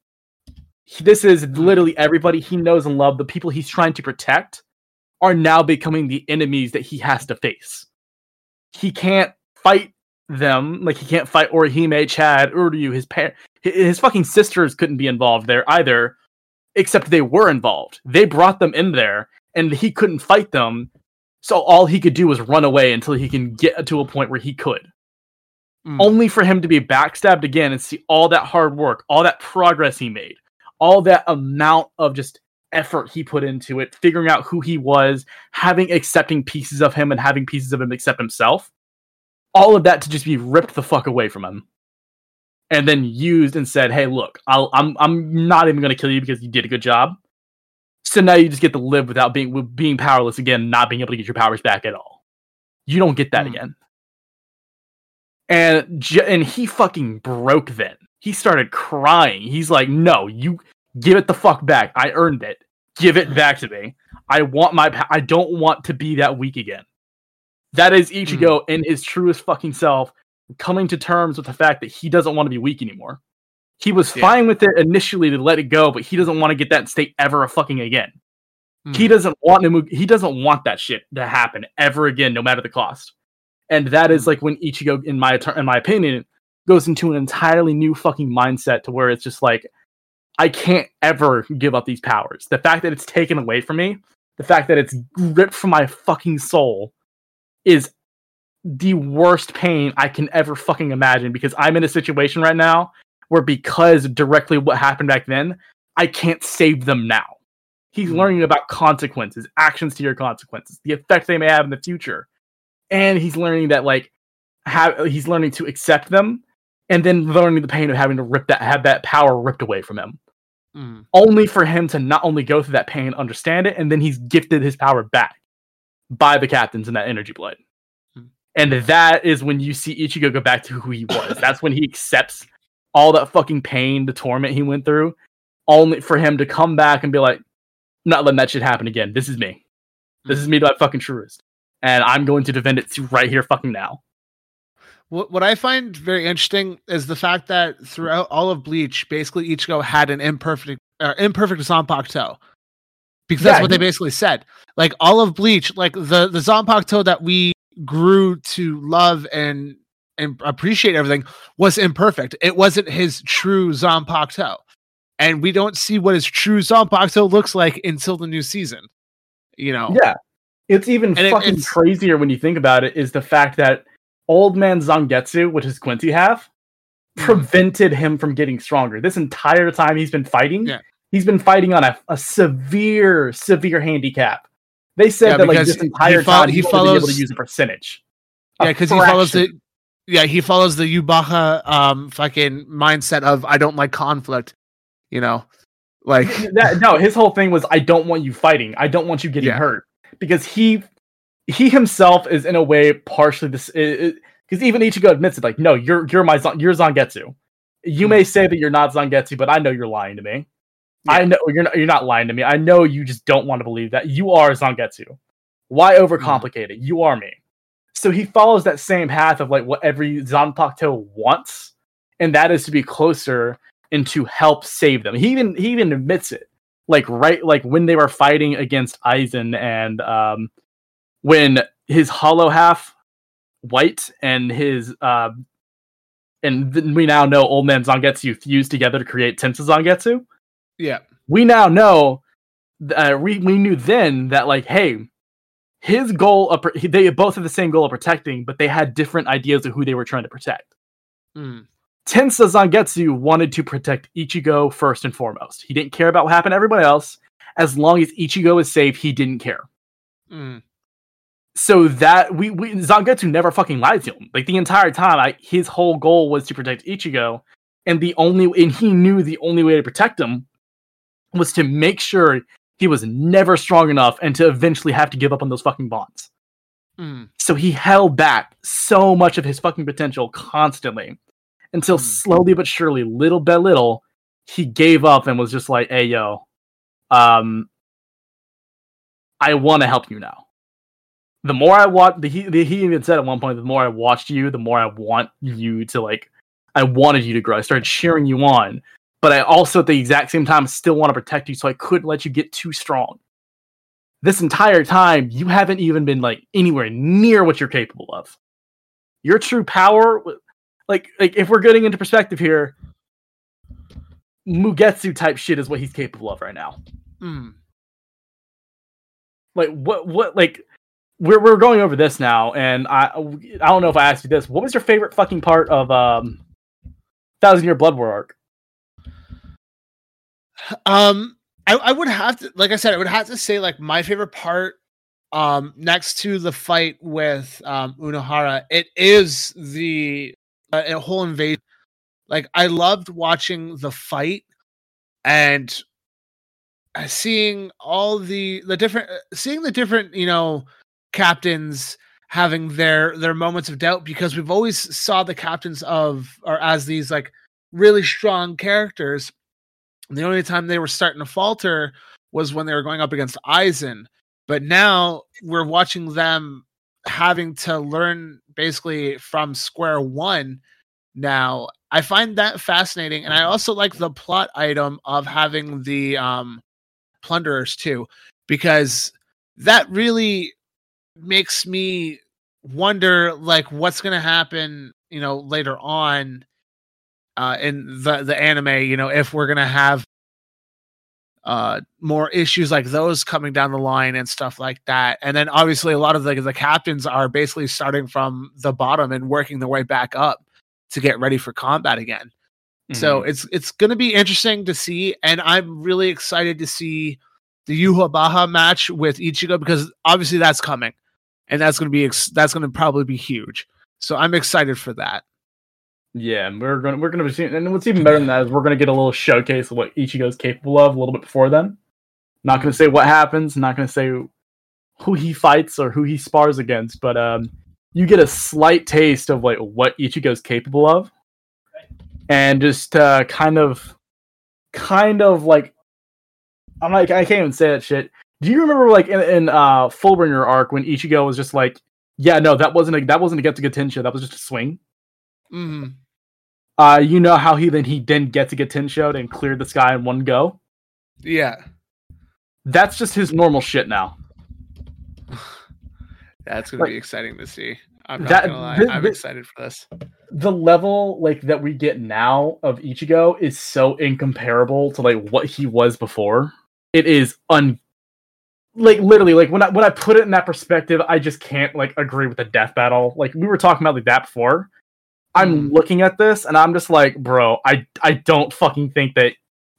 B: He, this is literally everybody he knows and love. The people he's trying to protect are now becoming the enemies that he has to face he can't fight them. Like he can't fight Orihime, Chad, Uryu, his parent, his fucking sisters couldn't be involved there either, except they were involved. They brought them in there, and he couldn't fight them. So all he could do was run away until he can get to a point where he could. Mm. Only for him to be backstabbed again and see all that hard work, all that progress he made, all that amount of just effort he put into it, figuring out who he was, having accepting pieces of him and having pieces of him accept himself. All of that to just be ripped the fuck away from him. And then used and said, "Hey, look, I'll, I'm I'm not even going to kill you because you did a good job. So now you just get to live without being being powerless again, not being able to get your powers back at all. You don't get that mm. again. And and he fucking broke then. He started crying. He's like, "No, you give it the fuck back. I earned it. Give it back to me. I want my I don't want to be that weak again." That is Ichigo mm. in his truest fucking self coming to terms with the fact that he doesn't want to be weak anymore. He was yeah. fine with it initially to let it go, but he doesn't want to get that state ever a fucking again. Mm. He doesn't want to move, he doesn't want that shit to happen ever again, no matter the cost. And that is hmm. like when Ichigo, in my in my opinion, goes into an entirely new fucking mindset to where it's just like, I can't ever give up these powers. The fact that it's taken away from me, the fact that it's ripped from my fucking soul, is the worst pain I can ever fucking imagine because I'm in a situation right now where because directly what happened back then, I can't save them now. He's mm learning about consequences, actions to your consequences, the effect they may have in the future. And he's learning that like have he's learning to accept them and then learning the pain of having to rip that have that power ripped away from him. Mm. Only for him to not only go through that pain, understand it, and then he's gifted his power back by the captains in that energy blade. Mm. And that is when you see Ichigo go back to who he was. That's when he accepts all that fucking pain, the torment he went through, only for him to come back and be like, not letting that shit happen again. This is me. This is me to my fucking truest. And I'm going to defend it right here fucking now.
A: What, what I find very interesting is the fact that throughout all of Bleach, basically Ichigo had an imperfect uh, imperfect Zanpakuto. Because that's what he, they basically said. Like all of Bleach, like the, the Zanpakuto that we grew to love and and appreciate everything was imperfect. It wasn't his true Zanpakuto. And we don't see what his true Zanpakuto looks like until the new season. You know?
B: Yeah. It's even and fucking it, crazier when you think about it, is the fact that old man Zangetsu, which is Quincy half, mm. prevented him from getting stronger. This entire time he's been fighting, yeah. he's been fighting on a, a severe, severe handicap. They said yeah, that like this entire he time he follows able to use a percentage.
A: Yeah, because he follows the yeah, he follows the Yhwach um fucking mindset of I don't like conflict, you know. Like
B: that, no, his whole thing was I don't want you fighting. I don't want you getting yeah. hurt because he he himself is in a way partially this because even Ichigo admits it like no, you're you're my you're Zangetsu. You may say that you're not Zangetsu, but I know you're lying to me. Yeah. I know you're not you're not lying to me. I know you just don't want to believe that you are Zangetsu. Why hmm. overcomplicate it? You are me so he follows that same path of like what every Zanpakuto wants, and that is to be closer and to help save them. He even he even admits it. Like right like when they were fighting against Aizen and um when his hollow half white and his uh and we now know old man Zangetsu fused together to create Tensa Zangetsu.
A: Yeah.
B: We now know uh, we, we knew then that like hey his goal of they both had the same goal of protecting, but they had different ideas of who they were trying to protect. Mm. Tensa Zangetsu wanted to protect Ichigo first and foremost. He didn't care about what happened to everybody else. As long as Ichigo is safe, he didn't care. Mm. So that we, we Zangetsu never fucking lied to him. Like the entire time, I, his whole goal was to protect Ichigo, and the only and he knew the only way to protect him was to make sure he was never strong enough and to eventually have to give up on those fucking bonds. Mm. So he held back so much of his fucking potential constantly until mm. slowly but surely, little by little, he gave up and was just like, hey, yo, um, I want to help you now. The more I watch, he, he even said at one point, the more I watched you, the more I want you to like, I wanted you to grow. I started cheering you on but I also at the exact same time still want to protect you, so I couldn't let you get too strong. This entire time, you haven't even been like anywhere near what you're capable of. Your true power, like like if we're getting into perspective here, Mugetsu type shit is what he's capable of right now. Mm. Like what what like we're we're going over this now, and I I don't know if I asked you this. What was your favorite fucking part of um Thousand Year Blood War arc?
A: Um, I, I would have to, like I said, I would have to say like my favorite part, um, next to the fight with um Unohana, it is the uh, whole invasion. Like I loved watching the fight and seeing all the the different, seeing the different, you know, captains having their their moments of doubt because we've always saw the captains of or as these like really strong characters the only time they were starting to falter was when they were going up against Aizen. But now we're watching them having to learn basically from square one now. I find that fascinating. And I also like the plot item of having the um, plunderers too, because that really makes me wonder like what's going to happen, you know, later on uh, in the the anime. You know, if we're gonna have uh, more issues like those coming down the line and stuff like that, and then obviously a lot of the the captains are basically starting from the bottom and working their way back up to get ready for combat again. Mm-hmm. So it's it's going to be interesting to see, and I'm really excited to see the Yhwach match with Ichigo because obviously that's coming, and that's going to be ex- that's going to probably be huge. So I'm excited for that.
B: Yeah, and we're gonna we're gonna be seeing, and what's even better than that is we're gonna get a little showcase of what Ichigo's capable of a little bit before then. Not gonna say what happens, not gonna say who he fights or who he spars against, but um, you get a slight taste of like what Ichigo's capable of, and just uh, kind of, kind of like, I'm like I can't even say that shit. Do you remember like in, in uh Fullbringer arc when Ichigo was just like, yeah, no, that wasn't a, that wasn't a Getsuga Tensho, that was just a swing.
A: Mm-hmm.
B: Uh, you know how he then he didn't get to get Tenshot and cleared the sky in one go.
A: Yeah,
B: that's just his normal shit now.
A: that's gonna like, be exciting to see. I'm not that, gonna lie, I'm excited for this.
B: The level like that we get now of Ichigo is so incomparable to like what he was before. It is un like literally like when I when I put it in that perspective, I just can't like agree with the death battle. Like we were talking about like that before. I'm mm. looking at this and I'm just like, bro, I I don't fucking think that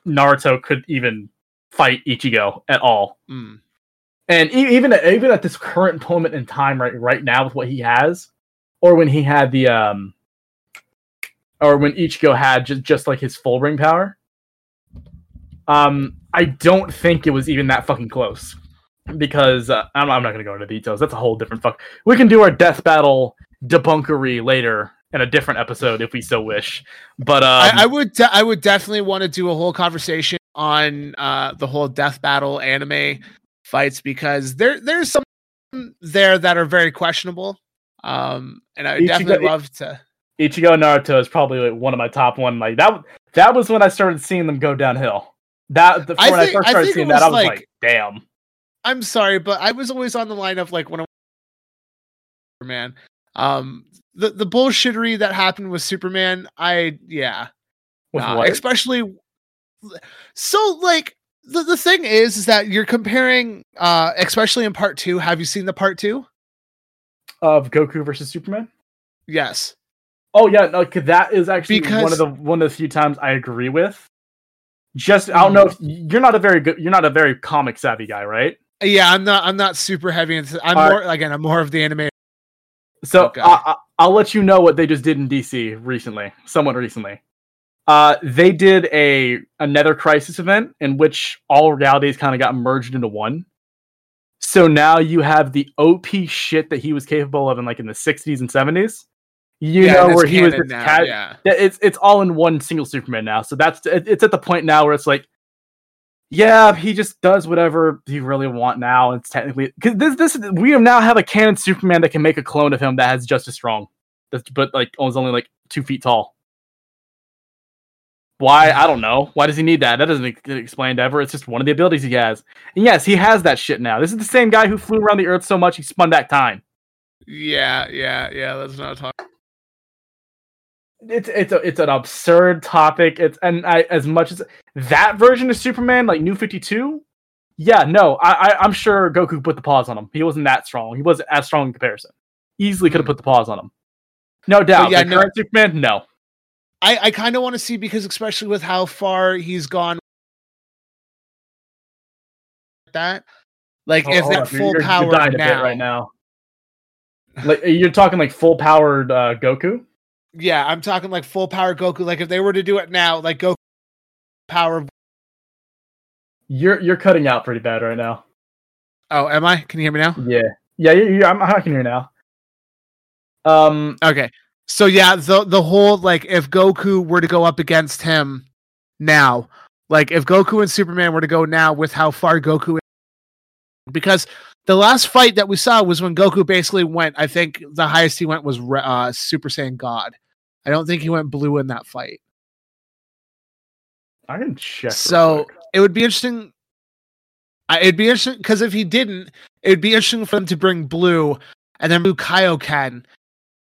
B: Naruto could even fight Ichigo at all.
A: Mm.
B: And e- even at, even at this current moment in time, right right now with what he has, or when he had the um, or when Ichigo had just just like his Fullbring power, um, I don't think it was even that fucking close. Because uh, I'm, I'm not gonna go into details. That's a whole different fuck. We can do our death battle debunkery later in a different episode if we so wish. But um,
A: I, I, would de- I would definitely want to do a whole conversation on uh, the whole death battle anime fights because there there's some there that are very questionable. Um, and I Ichigo, definitely love to.
B: Ichigo Naruto is probably like one of my top one. Like that that was when I started seeing them go downhill. That the, I when think, I first started I seeing that, I was like, like, damn.
A: I'm sorry, but I was always on the line of like when I man. Um, the the bullshittery that happened with Superman, I yeah, especially so like the the thing is is that you're comparing, uh, especially in part two. Have you seen the part two
B: of Goku versus Superman?
A: Yes.
B: Oh yeah, no, that is actually because... one of the one of the few times I agree with. Just I don't know if you're not a very good you're not a very comic savvy guy, right?
A: Yeah, I'm not. I'm not super heavy into. I'm All more right. again. I'm more of the anime
B: so I, will let you know what they just did in DC recently, somewhat recently. Uh, they did a another crisis event in which all realities kind of got merged into one. So now you have the OP shit that he was capable of in like in the 60s and 70s. You yeah, know where he was now, cat- yeah. It's it's all in one single Superman now. So that's it's at the point now where it's like yeah, he just does whatever he really want now. It's technically because this this we now have a canon Superman that can make a clone of him that has just as strong, but like was only like two feet tall. Why I don't know. Why does he need that? That doesn't get explained ever. It's just one of the abilities he has. And yes, he has that shit now. This is the same guy who flew around the Earth so much he spun back time.
A: Yeah, yeah, yeah. Let's not talk
B: it's it's a, it's an absurd topic. It's and I as much as that version of Superman, like New Fifty Two, Yeah, no, I, I am sure Goku put the pause on him. He wasn't that strong. He wasn't as strong in comparison. Easily could have put the pause on him. No doubt. yeah, no, Superman, no.
A: I, I kind of want to see because especially with how far he's gone that like oh, if that full you're, power you're now,
B: right now like you're talking like full powered uh, goku
A: yeah i'm talking like full power goku like if they were to do it now like goku power
B: you're you're cutting out pretty bad right now.
A: Oh am i? Can you hear me now?
B: Yeah. Yeah you, I'm, I can hear now. Um
A: okay. So yeah the the whole like if goku were to go up against him now like if goku and superman were to go now with how far goku is, because the last fight that we saw was when Goku basically went. I think the highest he went was uh, Super Saiyan God. I don't think he went blue in that fight.
B: I can check.
A: So it would be interesting. It'd be interesting because if he didn't, it'd be interesting for them to bring blue and then blue Kaioken,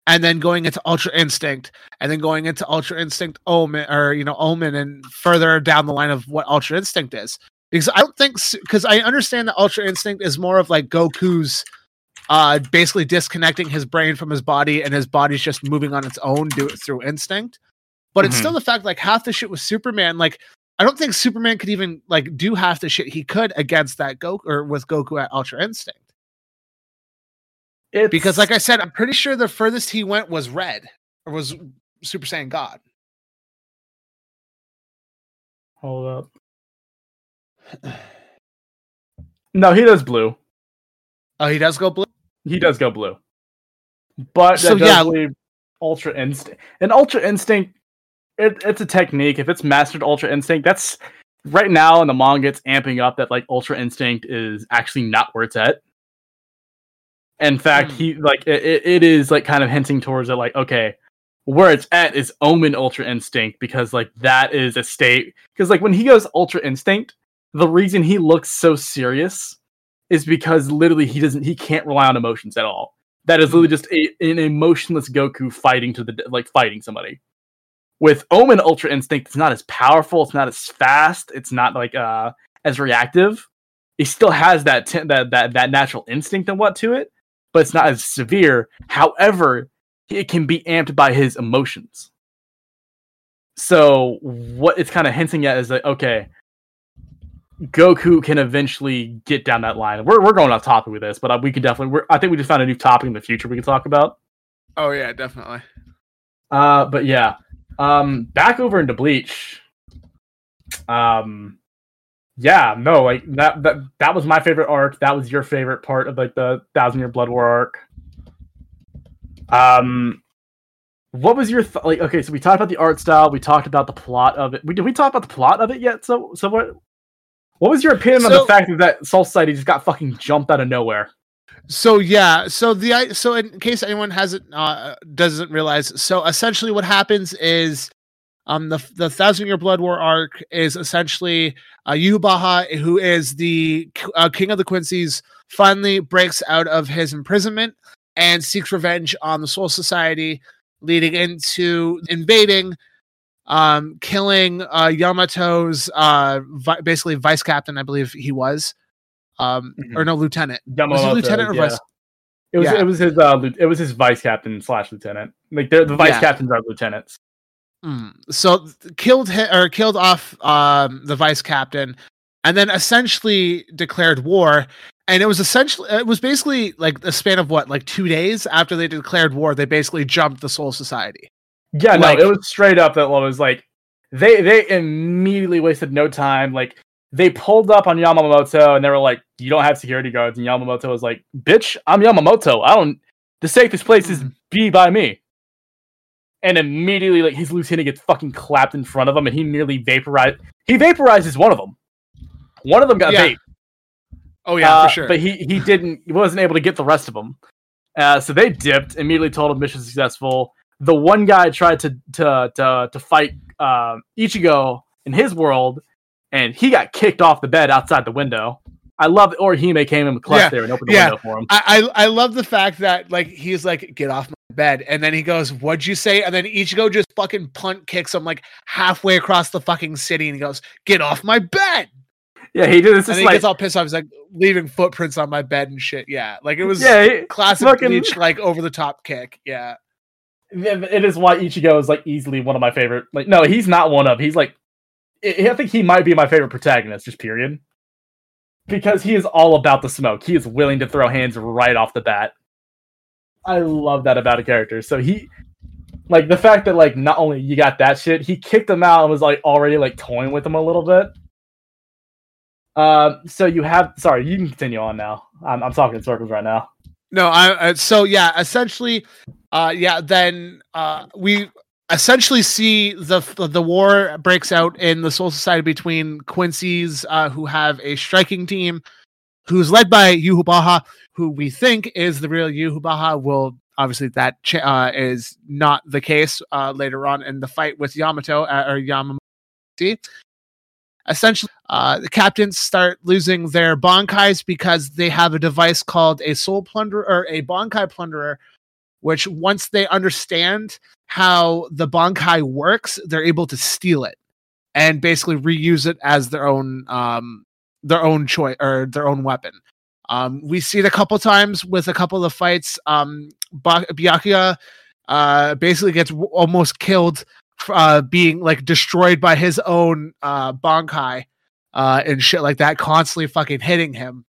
A: and then going into Ultra Instinct, and then going into Ultra Instinct Omen, or you know Omen, and further down the line of what Ultra Instinct is because I don't think because I understand that Ultra Instinct is more of like Goku's uh basically disconnecting his brain from his body and his body's just moving on its own do it through instinct. But mm-hmm. it's still mm-hmm. the fact like half the shit with Superman like I don't think Superman could even like do half the shit he could against that Goku or with Goku at Ultra Instinct. It's... Because like I said, I'm pretty sure the furthest he went was red or was Super Saiyan God.
B: Hold up. No, he does blue.
A: Oh, he does go blue.
B: He does go blue. But so yeah, Ultra Instinct and Ultra Instinct. It, it's a technique. If it's mastered Ultra Instinct, that's right now in the manga. It's amping up that like Ultra Instinct is actually not where it's at. In fact, mm. he like it, it is like kind of hinting towards it. Like, okay, where it's at is Omen Ultra Instinct because like that is a state. Because like when he goes Ultra Instinct, the reason he looks so serious is because literally he doesn't he can't rely on emotions at all. That is literally just a, an emotionless Goku fighting to the like fighting somebody. With Omen Ultra Instinct, it's not as powerful, it's not as fast, it's not like uh as reactive. He still has that t- that that that natural instinct and what to it, but it's not as severe. However, it can be amped by his emotions. So what it's kind of hinting at is like, okay, Goku can eventually get down that line. We're we're going off topic with this, but uh, we can definitely. We're, I think we just found a new topic in the future we can talk about.
A: Oh yeah, definitely.
B: Uh, but yeah, um, back over into Bleach. Um, yeah, no, like that that that was my favorite arc. That was your favorite part of like the Thousand Year Blood War arc. Um, what was your th- like? Okay, so we talked about the art style. We talked about the plot of it. We, did we talk about the plot of it yet? So so what what was your opinion so, on the fact that that Soul Society just got fucking jumped out of nowhere?
A: So yeah, so the so in case anyone hasn't uh, doesn't realize, so essentially what happens is um the the Thousand Year Blood War arc is essentially uh, Yhwach, who is the uh, king of the Quincy's, finally breaks out of his imprisonment and seeks revenge on the Soul Society, leading into invading um, killing uh, Yamato's uh, vi- basically vice captain, I believe he was, um, mm-hmm. or no lieutenant. Yamamoto, was he lieutenant or
B: yeah.
A: vice?
B: It was yeah. it was his uh, it was his vice captain slash lieutenant. Like the vice yeah. captains are lieutenants.
A: Mm. So killed him or killed off um, the vice captain, and then essentially declared war. And it was essentially it was basically like a span of what like two days after they declared war, they basically jumped the Soul Society.
B: Yeah, like, no, it was straight up that it was like they they immediately wasted no time. Like they pulled up on Yamamoto and they were like, "You don't have security guards." And Yamamoto was like, "Bitch, I'm Yamamoto. I don't. The safest place is mm-hmm. be by me." And immediately, like his lieutenant gets fucking clapped in front of him, and he nearly vaporized. He vaporizes one of them. One of them got yeah. vape.
A: Oh yeah, uh, for sure.
B: But he he didn't. He wasn't able to get the rest of them. Uh, so they dipped. Immediately told him mission successful the one guy tried to to to to fight uh, Ichigo in his world, and he got kicked off the bed outside the window. I love Orihime came in clutch yeah, there and opened the yeah. window for him.
A: I, I I love the fact that like he's like get off my bed, and then he goes, "What'd you say?" And then Ichigo just fucking punt kicks him like halfway across the fucking city, and he goes, "Get off my bed."
B: Yeah, he did. This
A: and he
B: like
A: gets all pissed off. He's like leaving footprints on my bed and shit. Yeah, like it was
B: yeah, he-
A: classic
B: fucking-
A: Bleach, like over the top kick. Yeah,
B: it is why Ichigo is like easily one of my favorite. Like, no, he's not one of. He's like, I think he might be my favorite protagonist, just period. Because he is all about the smoke. He is willing to throw hands right off the bat. I love that about a character. So he, like, the fact that like not only you got that shit, he kicked him out and was like already like toying with him a little bit. Um, so you have. Sorry, you can continue on now. I'm, I'm talking in circles right now.
A: No, I, I so yeah, essentially, uh, yeah, then uh, we essentially see the the war breaks out in the Soul Society between Quincy's, uh, who have a striking team, who's led by Yhwach, who we think is the real Yhwach. Will obviously that uh, is not the case uh, later on in the fight with Yamato uh, or Yamamoto. Essentially, uh, the captains start losing their bankais because they have a device called a soul plunderer or a bankai plunderer, which once they understand how the bankai works, they're able to steal it and basically reuse it as their own um, their own choice or their own weapon. Um, we see it a couple times with a couple of fights. Um, ba- Byakuya uh, basically gets w- almost killed, uh, being like destroyed by his own uh, bankai uh, and shit like that, constantly fucking hitting him.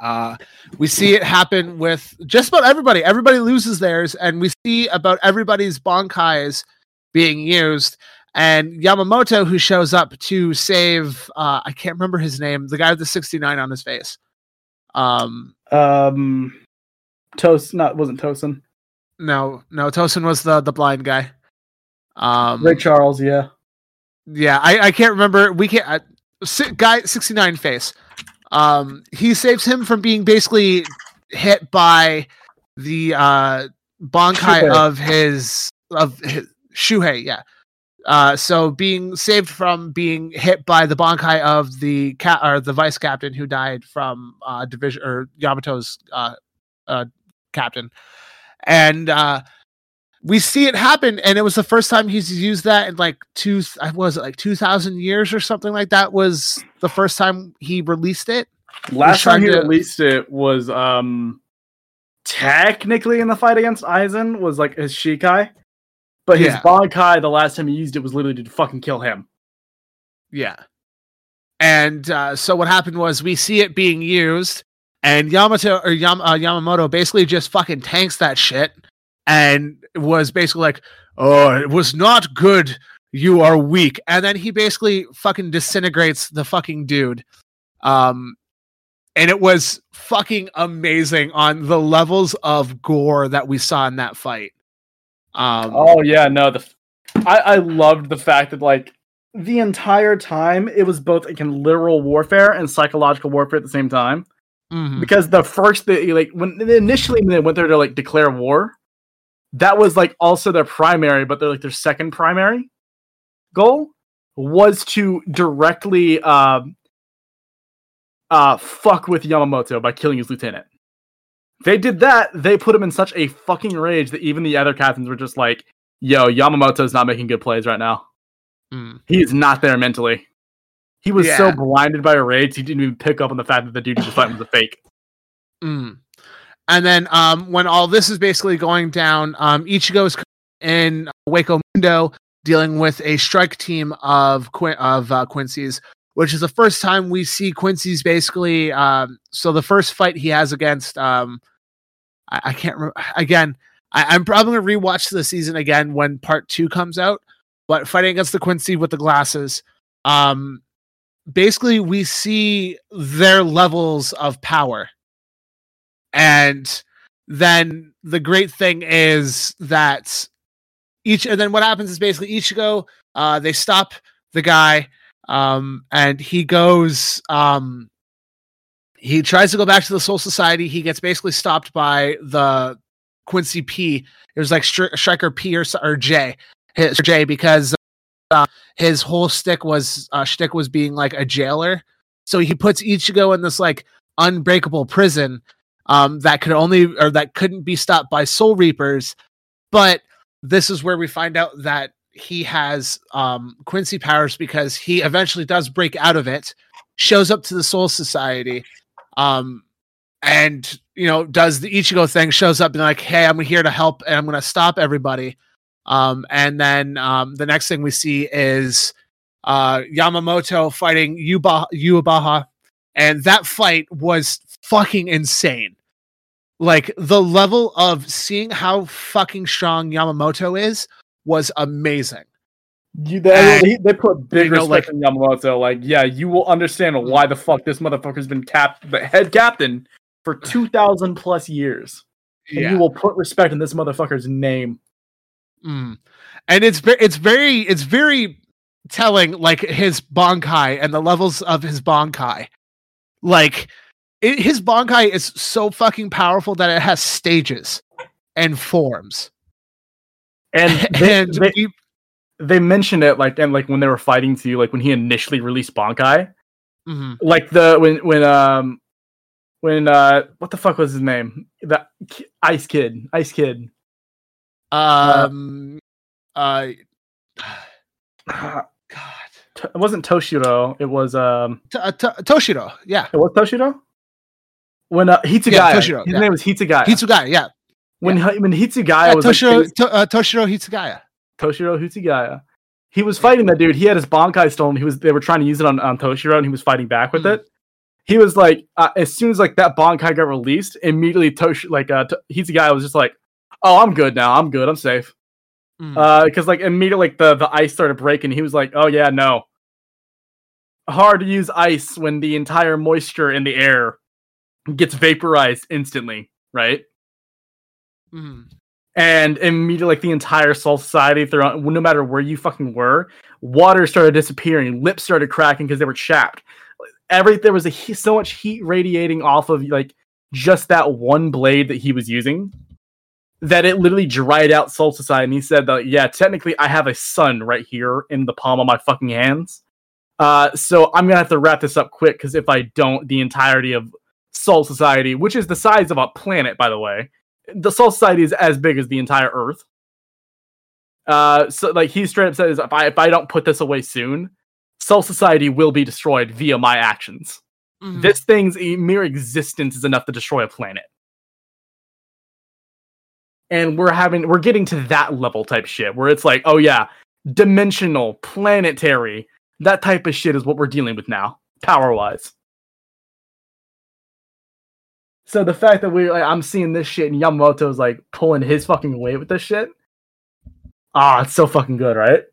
A: Uh, we see it happen with just about everybody. Everybody loses theirs, and we see about everybody's bankais being used. And Yamamoto, who shows up to save, uh, I can't remember his name, the guy with the 69 on his face. Um,
D: Um, Toast, not wasn't Tosen.
A: no, no, Tosen was the the blind guy. Um,
D: Ray Charles, yeah.
A: yeah, I, I can't remember. We can't. Uh, si- guy 69 face. Um, he saves him from being basically hit by the uh bankai
D: Shuhei.
A: of his of his Shuhei, yeah. Uh, so being saved from being hit by the bankai of the cat or the vice captain who died from uh division or Yamato's uh uh captain, and uh we see it happen, and it was the first time he's used that in like two I was it like two thousand years or something like that was the first time he released it.
D: Last time he
A: to-
D: released it was um technically in the fight against Aizen was like his Shikai. But his
A: Yeah.
D: Bankai, the last time he used it was literally to fucking kill him.
A: Yeah. And uh, so what happened was we see it being used, and Yamato or Yam- uh, Yamamoto basically just fucking tanks that shit, and was basically like, "Oh, it was not good. You are weak." And then he basically fucking disintegrates the fucking dude. Um, and it was fucking amazing on the levels of gore that we saw in that fight. Um,
D: Oh yeah, no, the f- I, I loved the fact that like the entire time it was both like in literal warfare and psychological warfare at the same time.
A: mhm.
D: Because the first the like when initially when they went there to like declare war, that was like also their primary, but they're like their second primary goal was to directly um uh fuck with Yamamoto by killing his lieutenant. They did that, they put him in such a fucking rage that even the other captains were just like, yo, Yamamoto's not making good plays right now.
A: Mm.
D: He is not there mentally. He was so blinded by rage, he didn't even pick up on the fact that the dude was fighting was a fake.
A: Mm. And then um, when all this is basically going down, um, Ichigo is in Hueco Mundo dealing with a strike team of of uh, Quincy's, which is the first time we see Quincy's basically. Um, so the first fight he has against, um, I, I can't remember again. I, I'm probably gonna rewatch the season again when part two comes out. But fighting against the Quincy with the glasses, um, basically we see their levels of power and then the great thing is that each and then what happens is basically Ichigo uh they stop the guy um and he goes um he tries to go back to the Soul Society. He gets basically stopped by the Quincy P. It was like Stri- Striker P or, or J, his J because uh, his whole stick was uh, shtick was being like a jailer. So he puts Ichigo in this like unbreakable prison um, that could only or that couldn't be stopped by Soul Reapers. But this is where we find out that he has um, Quincy powers because he eventually does break out of it shows up to the Soul Society, um, and you know does the Ichigo thing. Shows up and like, hey, I'm here to help, and I'm going to stop everybody. Um, and then um, the next thing we see is uh, Yamamoto fighting Yuba Yhwach, and that fight was fucking insane. Like the level of seeing how fucking strong Yamamoto is was amazing.
B: You, they,
A: And-
B: they, put big
A: you know,
B: respect in Yamamoto. Like, yeah, you will understand why the fuck this motherfucker's been cap the head captain for two thousand plus years. And
A: Yeah.
B: you will put respect in this motherfucker's name.
A: Mm. And it's very, it's very, it's very telling, like his bankai and the levels of his bankai. Like it, his bankai is so fucking powerful that it has stages and forms.
B: And they,
A: and
B: they,
A: we,
B: they mentioned it like and like when they were fighting to you, like when he initially released Bankai,
A: mhm.
B: like the when when um when uh what the fuck was his name? Ki- Ice Kid, Ice Kid.
A: um, uh,
B: God,
A: God,
B: it wasn't Toshiro. It was um
A: T- uh, T- Toshiro, yeah,
B: it was Toshiro. When uh, Hitsugaya,
A: Yeah, Toshiro,
B: his
A: yeah.
B: name was Hitsugaya.
A: Hitsugaya, yeah,
B: when when Hitsugaya
A: yeah
B: was like,
A: Toshiro,
B: face-
A: to, uh, Toshiro Hitsugaya.
B: Toshiro Hitsugaya. He was fighting that dude. He had his Bankai stolen. He was they were trying to use it on, on Toshiro and he was fighting back with
A: Mm.
B: it. He was like, uh, as soon as like that Bankai got released, immediately Tosh like uh T- Hitsugaya was just like, oh, I'm good now. I'm good. I'm safe.
A: Mm.
B: Uh, because like immediately like the the ice started breaking. He was like, oh yeah, no. Hard to use ice when the entire moisture in the air gets vaporized instantly, right?
A: Mm-hmm.
B: and immediately like the entire soul society throughout no matter where you fucking were water started disappearing lips started cracking because they were chapped every there was a so much heat radiating off of like just that one blade that he was using that it literally dried out soul society and he said that yeah technically i have a sun right here in the palm of my fucking hands uh so i'm gonna have to wrap this up quick because if i don't the entirety of soul society which is the size of a planet by the way the Soul Society is as big as the entire Earth. Uh, so like he straight up says, if I if I don't put this away soon, Soul Society will be destroyed via my actions.
A: Mhm.
B: This thing's mere existence is enough to destroy a planet. And we're having we're getting to that level type shit where it's like, oh yeah, dimensional, planetary, that type of shit is what we're dealing with now, power wise. So the fact that we like I'm seeing this shit and Yamamoto's like pulling his fucking weight with this shit. Ah, it's so fucking good, right?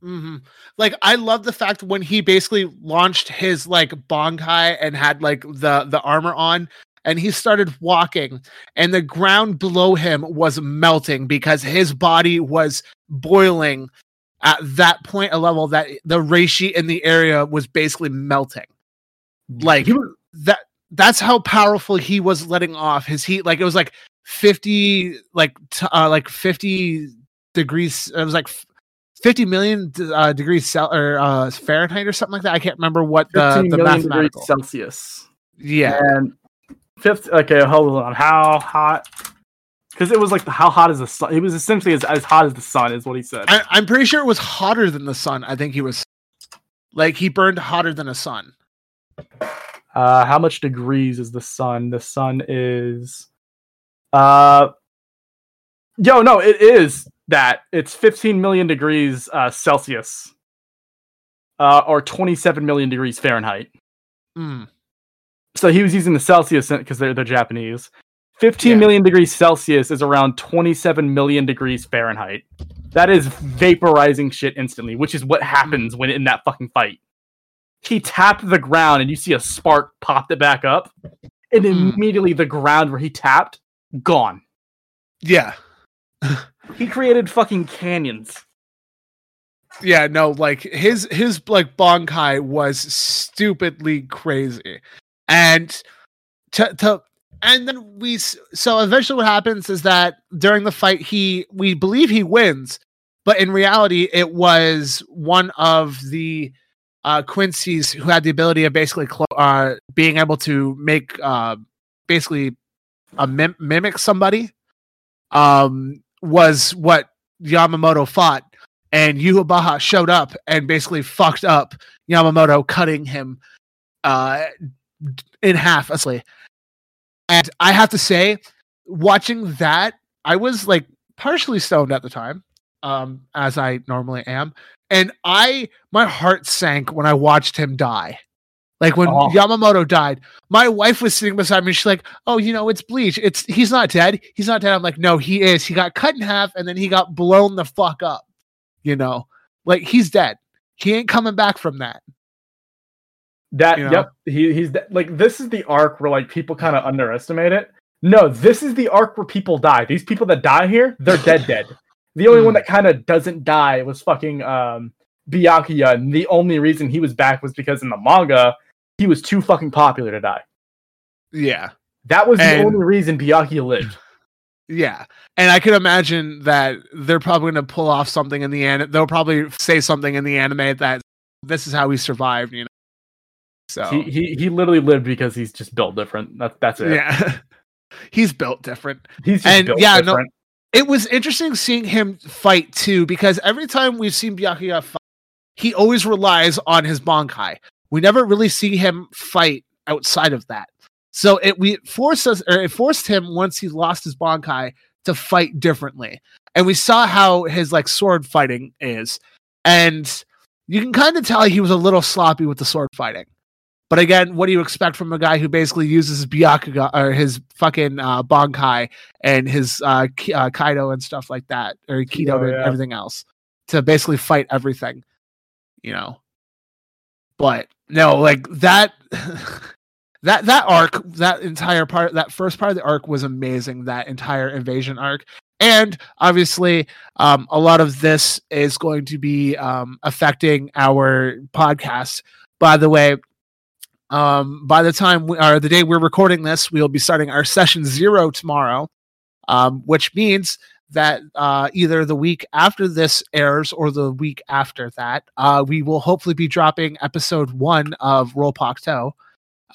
A: hmm Like I love the fact when he basically launched his like bankai and had like the the armor on and he started walking and the ground below him was melting because his body was boiling at that point a level that the reishi in the area was basically melting. Like that that's how powerful he was letting off his heat like it was like 50 like t- uh, like 50 degrees it was like f- 50 million uh, degrees cel- or uh, fahrenheit or something like that i can't remember what the, the mathematical
B: Celsius.
A: yeah
B: And fifth, okay, hold on. How hot? Because it was like the, how hot is the sun? It was essentially as, as hot as the sun, is what he said.
A: I, i'm pretty sure it was hotter than the sun i think he was like he burned hotter than a sun
B: Uh, how much degrees is the sun? The sun is, uh, yo, no, it is that. It's 15 million degrees uh, Celsius, uh, or 27 million degrees Fahrenheit.
A: Mm.
B: So he was using the Celsius because they're they're Japanese. Fifteen
A: Yeah.
B: million degrees Celsius is around 27 million degrees Fahrenheit. That is vaporizing shit instantly, which is what happens when in that fucking fight. He tapped the ground and you see a spark popped it back up, and
A: Mm.
B: immediately the ground where he tapped gone.
A: yeah
B: He created fucking canyons.
A: yeah no like his his like bankai was stupidly crazy and to, to and then we so eventually what happens is that during the fight he we believe he wins but in reality it was one of the uh quincy's who had the ability of basically clo- uh being able to make uh basically a mim- mimic somebody um was what yamamoto fought and Yhwach showed up and basically fucked up Yamamoto, cutting him uh, in half, asleep. And I have to say, watching that, I was like partially stoned at the time, um, as I normally am, and I my heart sank when I watched him die. Like when oh. Yamamoto died, my wife was sitting beside me. She's like, "Oh, you know, it's Bleach. It's he's not dead. He's not dead." I'm like, "No, he is. He got cut in half, and then he got blown the fuck up. You know, like he's dead. He ain't coming back from that."
B: That you know? yep, he, he's like this is the arc where like people kind of underestimate it. No, this is the arc where people die. These people that die here, they're dead, dead. The only one hmm. that kind of doesn't die was fucking um Byakuya, and the only reason he was back was because in the manga he was too fucking popular to die.
A: Yeah.
B: That was and, the only reason Byakuya lived.
A: Yeah. And I could imagine that they're probably going to pull off something in the end. They'll probably say something in the anime that this is how we survived, you know.
B: So he he, he literally lived because he's just built different. That, that's it.
A: Yeah. he's built different.
B: He's and yeah, different.
A: no. It was interesting seeing him fight too because every time we've seen Byakuya fight, he always relies on his Bankai. We never really see him fight outside of that. So it we forced us or it forced him once he lost his Bankai to fight differently. And we saw how his like sword fighting is. And you can kind of tell he was a little sloppy with the sword fighting. But again, what do you expect from a guy who basically uses his Byakuga or his fucking uh, Bankai and his uh, K- uh, Kaido and stuff like that, or Kido oh, yeah. and everything else to basically fight everything, you know? But no, like that. that that arc, that entire part, that first part of the arc was amazing. That entire invasion arc, and obviously, um, a lot of this is going to be um, affecting our podcast. By the way, um, by the time we, or the day we're recording this, we'll be starting our session zero tomorrow, um, which means that uh, either the week after this airs or the week after that, uh, we will hopefully be dropping episode one of Roll Pocto.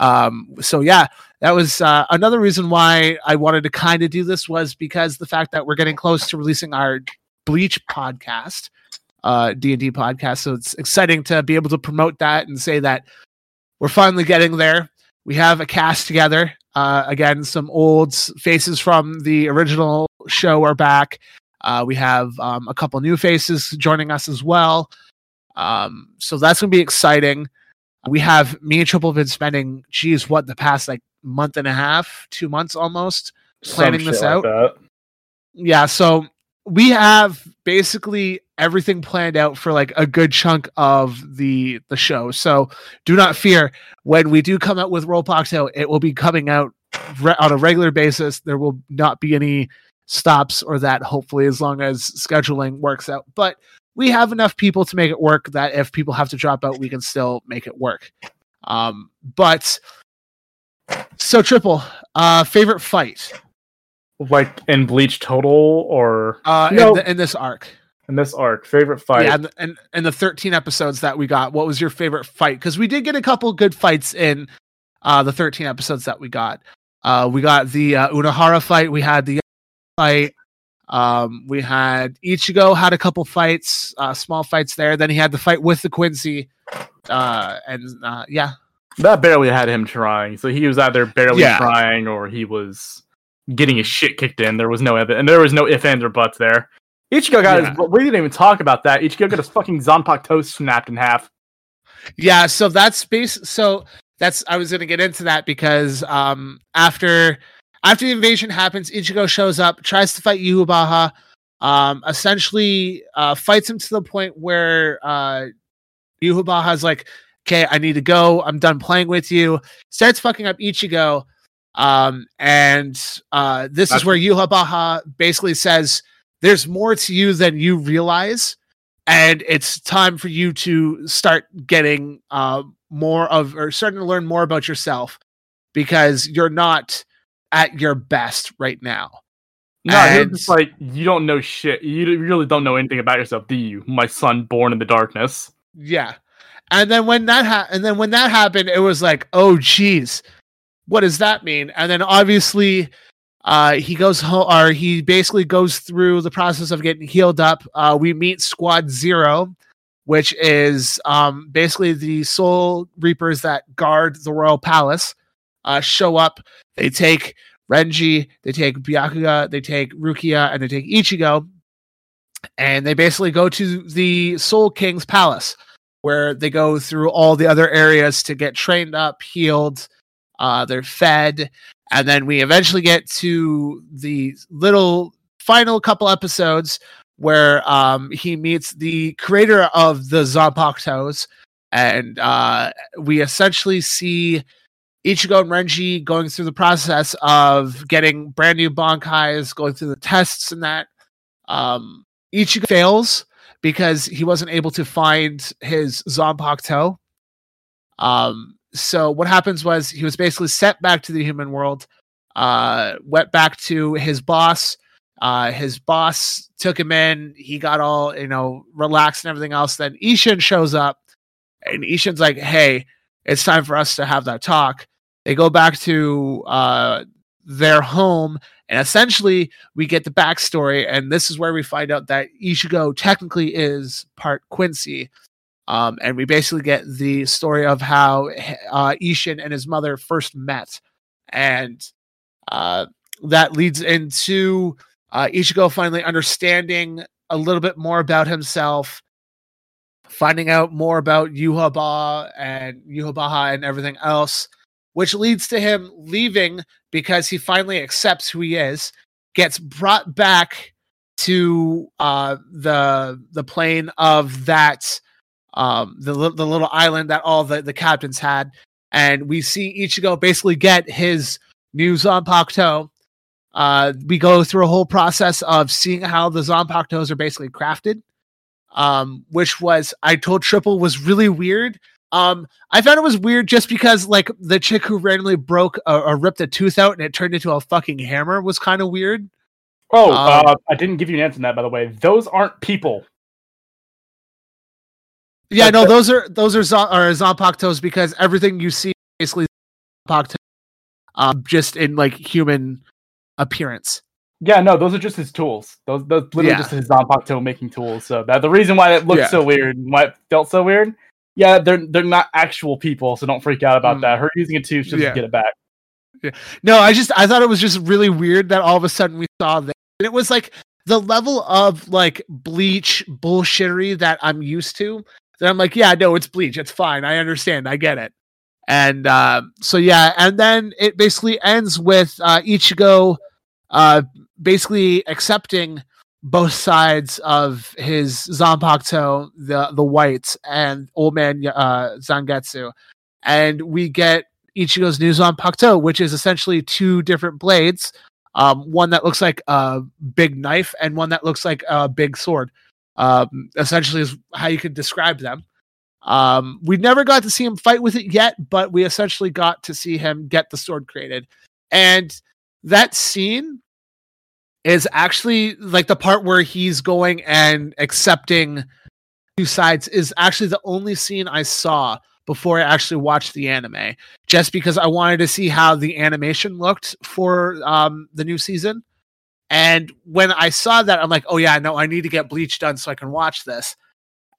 A: Um, so yeah, that was uh, another reason why I wanted to kind of do this was because the fact that we're getting close to releasing our Bleach podcast, uh, D and D podcast. So it's exciting to be able to promote that and say that we're finally getting there. We have a cast together. Uh, again, some old faces from the original show are back. Uh, we have um, a couple new faces joining us as well. Um, so that's going to be exciting we have me and Tripple been spending, geez, what the past like month and a half, two months almost planning this out. Like yeah, so we have basically everything planned out for like a good chunk of the the show. So do not fear when we do come out with Roll Pocto, it will be coming out re- on a regular basis. There will not be any stops or that hopefully as long as scheduling works out. But we have enough people to make it work that if people have to drop out, we can still make it work. Um, but so Tripple, uh, favorite fight,
B: like in Bleach total or
A: uh, in, the, in, this arc.
B: In this arc, favorite fight.
A: Yeah, and in the 13 episodes that we got, what was your favorite fight? Because we did get a couple good fights in uh, the 13 episodes that we got. Uh, we got the uh, Unohana fight. We had the fight. Um, we had Ichigo had a couple fights, uh, small fights there. Then he had the fight with the Quincy, uh, and uh, yeah,
B: that barely had him trying. So he was either barely yeah. trying or he was getting his shit kicked in. There was no evidence, and there was no if ands, or buts there. Ichigo got yeah. his. We didn't even talk about that. Ichigo got his fucking Zanpakuto snapped in half.
A: Yeah, so that's base. So that's I was gonna get into that because um after after the invasion happens, Ichigo shows up, tries to fight Yhwach, um, essentially uh, fights him to the point where uh, is like, okay, I need to go. I'm done playing with you. Starts fucking up Ichigo. Um, and uh, this That's- is where Yhwach basically says, there's more to you than you realize. And it's time for you to start getting uh, more of, or starting to learn more about yourself because you're not at your best right now.
B: No, and... just like you don't know shit. You really don't know anything about yourself, do you? My son, born in the darkness.
A: Yeah, and then when that ha- and then when that happened, it was like, oh, geez, what does that mean? And then obviously, uh, he goes home, or he basically goes through the process of getting healed up. Uh, we meet Squad Zero, which is um, basically the Soul Reapers that guard the royal palace, uh, show up. They take Renji, they take Byakuya, they take Rukia, and they take Ichigo, and they basically go to the Soul King's palace, where they go through all the other areas to get trained up, healed, uh, they're fed, and then we eventually get to the little final couple episodes where um, he meets the creator of the Zanpakutos, and uh, we essentially see Ichigo and Renji going through the process of getting brand new Bankais, going through the tests and that. Um, Ichigo fails because he wasn't able to find his Zanpakuto. Um, so what happens was he was basically sent back to the human world, uh, went back to his boss. Uh, his boss took him in. He got all you know relaxed and everything else. Then Isshin shows up, and Isshin's like, "Hey, it's time for us to have that talk." They go back to uh, their home, and essentially we get the backstory. And this is where we find out that Ichigo technically is part Quincy. Um, and we basically get the story of how uh, Isshin and his mother first met, and uh, that leads into uh, Ichigo finally understanding a little bit more about himself, finding out more about Yhwach and Yhwach and everything else, which leads to him leaving because he finally accepts who he is, gets brought back to uh, the the plane of that um, the the little island that all the, the captains had, and we see Ichigo basically get his new Zanpakuto. Uh, we go through a whole process of seeing how the Zanpakutos are basically crafted, um, which was I told Tripple was really weird. Um, I found it was weird just because like the chick who randomly broke or ripped a tooth out and it turned into a fucking hammer was kind of weird.
B: Oh, um, uh, I didn't give you an answer on that, by the way. Those aren't people.
A: Yeah, no, those are those are Zon, are Zanpakutos because everything you see basically Zanpakuto, um, just in like human appearance.
B: Yeah, no, those are just his tools. Those, those literally yeah. just his Zanpakuto making tools. So that the reason why it looked yeah. so weird, why it felt so weird. Yeah, they're they're not actual people, so don't freak out about mm. that. Her using a tooth just yeah. to get it back.
A: Yeah. No, I just I thought it was just really weird that all of a sudden we saw that. And it was like the level of like bleach bullshittery that I'm used to then I'm like, yeah, no, it's bleach. It's fine. I understand. I get it. And uh, so yeah, and then it basically ends with uh, Ichigo uh, basically accepting both sides of his Zanpakuto, the the white and old man uh, Zangetsu, and we get Ichigo's new Zanpakuto, which is essentially two different blades, um, one that looks like a big knife and one that looks like a big sword um, essentially is how you could describe them. Um, we never got to see him fight with it yet, but we essentially got to see him get the sword created. And that scene is actually like the part where he's going and accepting two sides is actually the only scene I saw before I actually watched the anime, just because I wanted to see how the animation looked for um, the new season. And when I saw that, I'm like, oh yeah, no, I need to get Bleach done so I can watch this.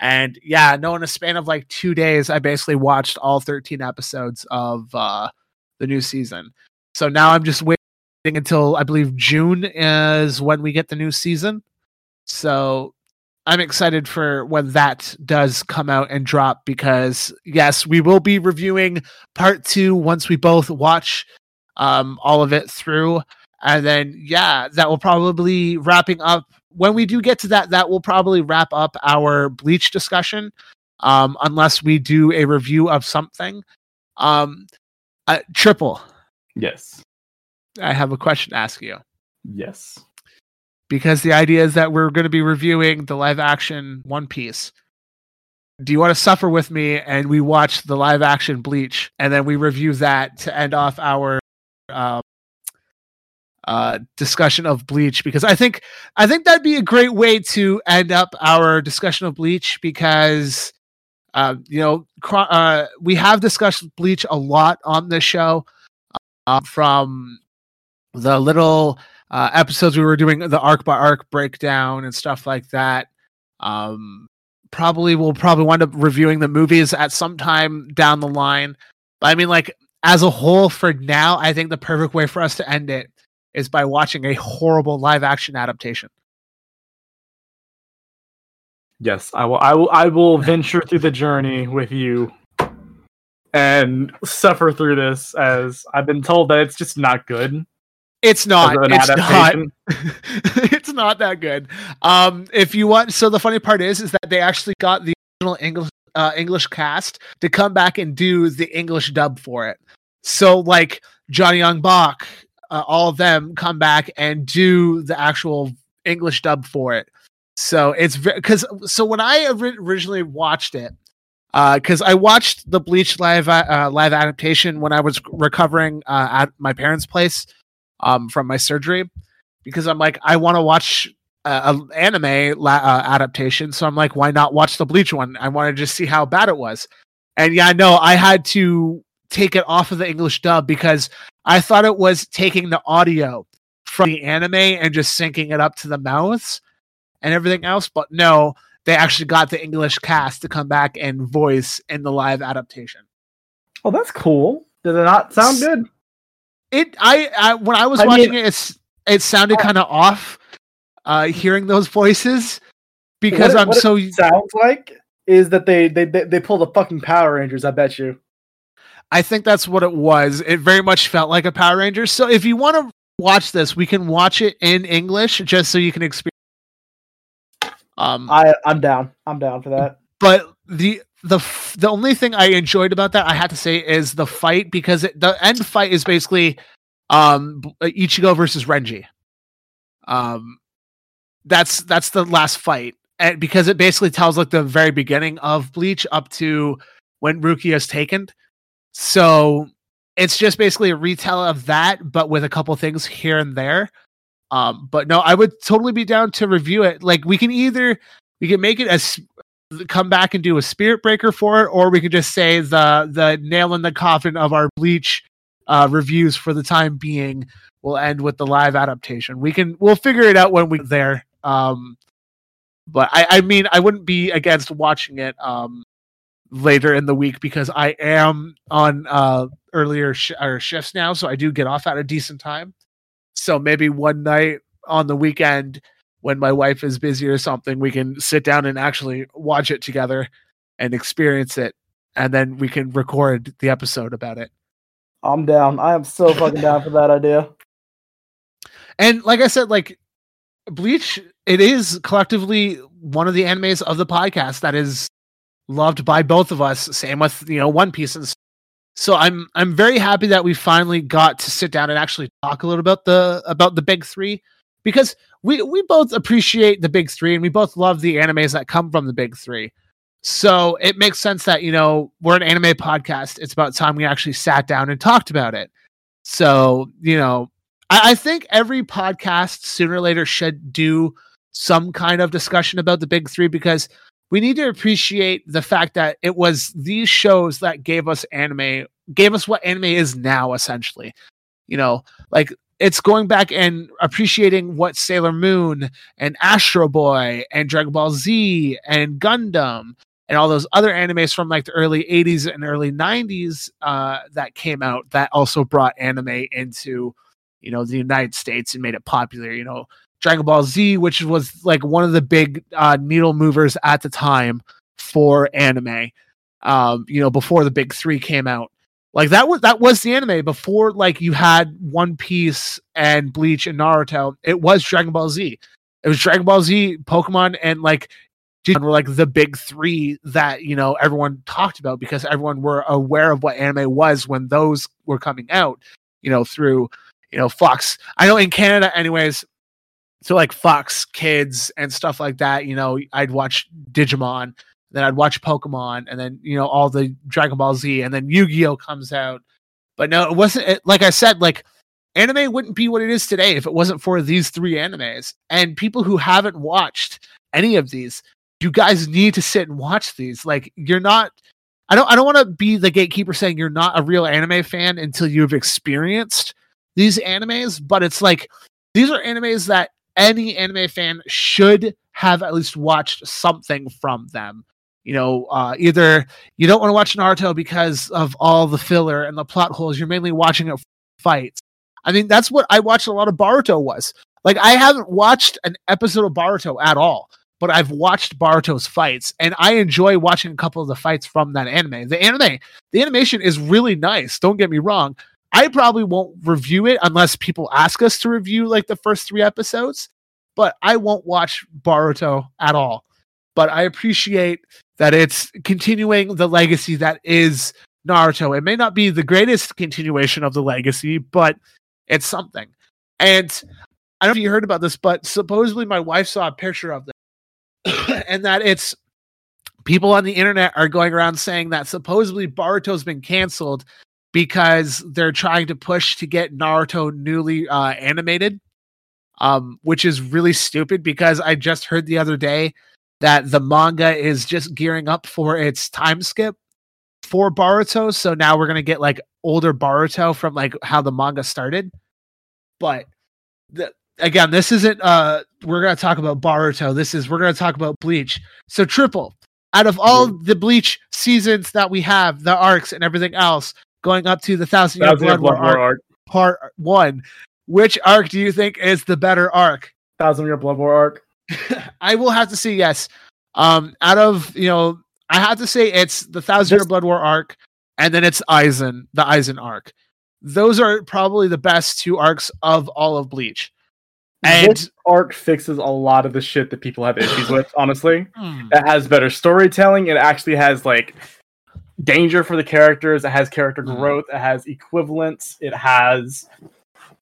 A: And yeah, no, in a span of like two days, I basically watched all 13 episodes of uh, the new season. So now I'm just waiting until I believe June is when we get the new season. So I'm excited for when that does come out and drop because yes, we will be reviewing part two once we both watch um, all of it through and then yeah that will probably wrapping up when we do get to that that will probably wrap up our bleach discussion um unless we do a review of something. Um uh, Tripple.
B: Yes.
A: I have a question to ask you.
B: Yes.
A: Because the idea is that we're going to be reviewing the live action one piece. Do you want to suffer with me and we watch the live action bleach and then we review that to end off our um, uh, discussion of Bleach because I think I think that'd be a great way to end up our discussion of Bleach because uh, you know uh, we have discussed Bleach a lot on this show uh, from the little uh, episodes we were doing the arc by arc breakdown and stuff like that. Um, probably will probably wind up reviewing the movies at some time down the line. But I mean, like as a whole, for now, I think the perfect way for us to end it is by watching a horrible live action adaptation.
B: Yes, I will. I will. I will venture through the journey with you and suffer through this, as I've been told that it's just not good.
A: It's not. It's not. it's not that good. Um, if you want, so the funny part is, is that they actually got the original English uh, English cast to come back and do the English dub for it. So like Johnny Yong Bosch, uh, all of them come back and do the actual English dub for it. So it's because so when I originally watched it, because uh, I watched the Bleach live uh, live adaptation when I was recovering uh, at my parents' place um, from my surgery, because I'm like I want to watch an anime la- uh, adaptation, so I'm like, why not watch the Bleach one? I want to just see how bad it was, and yeah, no, I had to take it off of the English dub because I thought it was taking the audio from the anime and just syncing it up to the mouths and everything else. But no, they actually got the English cast to come back and voice in the live adaptation.
D: Oh, that's cool. Did it not sound good?
A: It I, I when I was I watching mean, it, it's it sounded kind of off. Uh, hearing those voices because
D: what
A: I'm
D: what
A: so
D: sounds like is that they they they, they pull the fucking Power Rangers. I bet you.
A: I think that's what it was. It very much felt like a Power Rangers. So if you want to watch this, we can watch it in English just so you can experience
D: um, I I'm down. I'm down for that.
A: But the the the only thing I enjoyed about that I had to say is the fight because it, the end fight is basically um Ichigo versus Renji. Um, that's that's the last fight, and because it basically tells like the very beginning of Bleach up to when Rukia is taken. So it's just basically a retell of that, but with a couple things here and there. Um, but no, I would totally be down to review it. Like we can either we can make it as come back and do a spirit breaker for it, or we can just say the the nail in the coffin of our bleach uh, reviews for the time being will end with the live adaptation. We can we'll figure it out when we're there. Um, but I, I mean I wouldn't be against watching it um later in the week because I am on uh earlier sh- or shifts now, so I do get off at a decent time. So maybe one night on the weekend when my wife is busy or something, we can sit down and actually watch it together and experience it. And then we can record the episode about it.
D: I'm down. I am so fucking down for that idea.
A: And like I said, like Bleach, it is collectively one of the animes of the podcast that is loved by both of us. Same with you know One Piece and so I'm I'm very happy that we finally got to sit down and actually talk a little about the about the big three because we we both appreciate the big three and we both love the animes that come from the big three. So it makes sense that you know we're an anime podcast. It's about time we actually sat down and talked about it. So you know, I, I think every podcast sooner or later should do some kind of discussion about the big three because we need to appreciate the fact that it was these shows that gave us anime, gave us what anime is now, essentially. You know, like it's going back and appreciating what Sailor Moon and Astro Boy and Dragon Ball Z and Gundam and all those other animes from like the early 80s and early 90s uh, that came out that also brought anime into you know the United States and made it popular. You know, Dragon Ball Z, which was like one of the big uh, needle movers at the time for anime. Um, you know, before the big three came out, like that was that was the anime before like you had One Piece and Bleach and Naruto. It was Dragon Ball Z. It was Dragon Ball Z, Pokemon, and like were like the big three that you know everyone talked about because everyone were aware of what anime was when those were coming out. You know, through you know Fox. I know in Canada, anyways so like Fox Kids and stuff like that. You know, I'd watch Digimon, then I'd watch Pokemon, and then you know all the Dragon Ball Z, and then Yu Gi Oh comes out. But no, it wasn't. It, like I said, like anime wouldn't be what it is today if it wasn't for these three animes. And people who haven't watched any of these, you guys need to sit and watch these. Like you're not. I don't. I don't want to be the gatekeeper saying you're not a real anime fan until you've experienced these animes. But it's like these are animes that any anime fan should have at least watched something from them. You know, uh, either you don't want to watch Naruto because of all the filler and the plot holes. You're mainly watching it fights. I mean, that's what I watched a lot of Boruto was. Like, I haven't watched an episode of Boruto at all, but I've watched Boruto's fights, and I enjoy watching a couple of the fights from that anime. The anime, the animation is really nice. Don't get me wrong. I probably won't review it unless people ask us to review like the first three episodes, but I won't watch Boruto at all. But I appreciate that it's continuing the legacy that is Naruto. It may not be the greatest continuation of the legacy, but it's something. And I don't know if you heard about this, but supposedly my wife saw a picture of this, and that it's people on the internet are going around saying that supposedly Boruto's been canceled because they're trying to push to get Naruto newly uh, animated, um, which is really stupid because I just heard the other day that the manga is just gearing up for its time skip for Boruto. So now we're gonna get like older Boruto from like how the manga started. But the, again, this isn't uh we're gonna talk about Boruto. This is we're gonna talk about Bleach. So Tripple out of all the Bleach seasons that we have, the arcs and everything else, going up to the Thousand Year Blood, Blood War, arc, arc, part one, which arc do you think is the better arc?
D: Thousand Year Blood War arc.
A: I will have to say yes. Um, out of you know, I have to say it's the Thousand Year Blood War arc, and then it's Aizen, the Aizen arc. Those are probably the best two arcs of all of Bleach.
D: And this arc fixes a lot of the shit that people have issues with, honestly. Hmm. It has better storytelling. It actually has like danger for the characters. It has character hmm. growth. It has equivalence. It has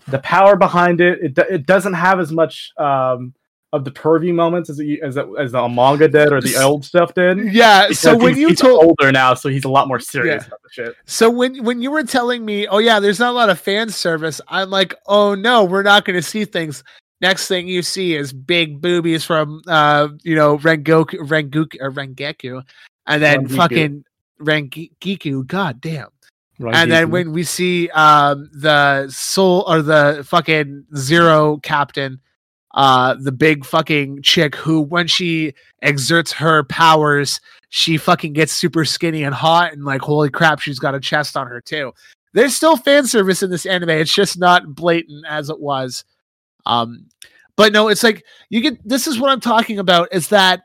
D: the power behind it. It, it doesn't have as much um, of the pervy moments as as as the manga did or the old stuff did.
A: Yeah. So when you told
D: older now, so he's a lot more serious yeah. about the shit.
A: So when when you were telling me, oh yeah, there's not a lot of fan service, I'm like, oh no, we're not going to see things. Next thing you see is big boobies from uh you know Rengoku Rengoku or Rengeku, and then fucking Rangiku. God damn. Rangiku. And then when we see um the soul or the fucking zero captain uh the big fucking chick who when she exerts her powers she fucking gets super skinny and hot and like holy crap she's got a chest on her too there's still fan service in this anime it's just not blatant as it was um but no it's like you get this is what i'm talking about is that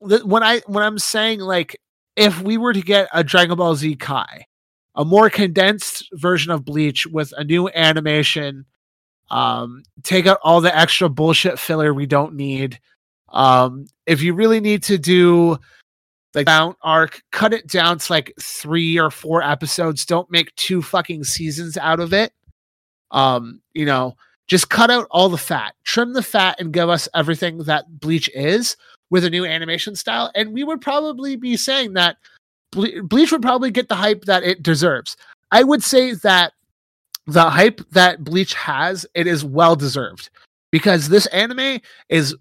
A: when i when i'm saying like if we were to get a dragon ball z kai a more condensed version of bleach with a new animation um, take out all the extra bullshit filler we don't need. Um, if you really need to do the Bount arc, cut it down to like three or four episodes. Don't make two fucking seasons out of it. Um, you know, just cut out all the fat, trim the fat, and give us everything that Bleach is with a new animation style. And we would probably be saying that Ble- Bleach would probably get the hype that it deserves. I would say that the hype that Bleach has, it is well deserved because this anime is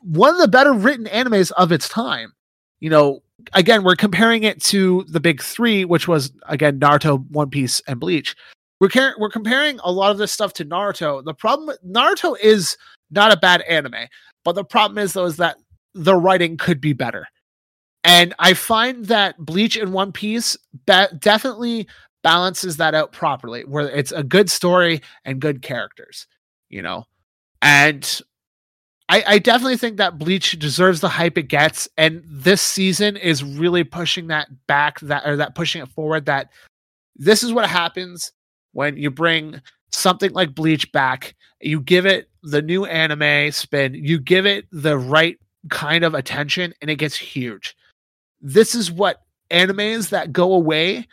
A: one of the better written animes of its time. You know, again, we're comparing it to the big three, which was again Naruto, One Piece, and Bleach. We're car- we're comparing a lot of this stuff to Naruto. The problem Naruto is not a bad anime, but the problem is though is that the writing could be better. And I find that Bleach and One Piece be- definitely balances that out properly, where it's a good story and good characters, you know. And I, I definitely think that Bleach deserves the hype it gets, and this season is really pushing that back, that or that pushing it forward. That this is what happens when you bring something like Bleach back. You give it the new anime spin, you give it the right kind of attention, and it gets huge. This is what animes that go away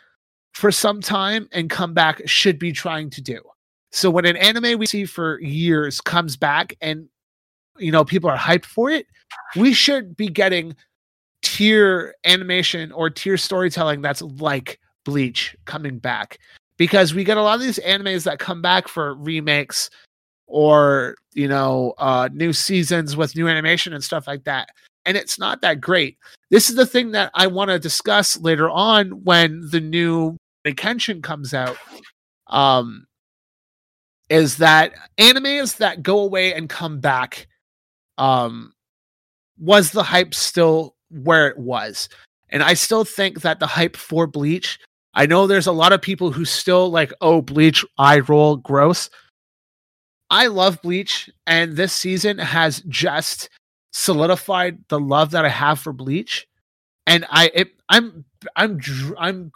A: for some time and come back should be trying to do. So when an anime we see for years comes back and you know people are hyped for it, we should be getting tier animation or tier storytelling that's like Bleach coming back because we get a lot of these animes that come back for remakes or you know uh new seasons with new animation and stuff like that and it's not that great this is the thing that i want to discuss later on when the new Kenshin comes out, um, is that animes that go away and come back, um, was the hype still where it was? And I still think that the hype for Bleach, I know there's a lot of people who still like, oh, Bleach, eye roll, gross. I love Bleach, and this season has just solidified the love that I have for Bleach. And I, it, I'm, I'm, I'm,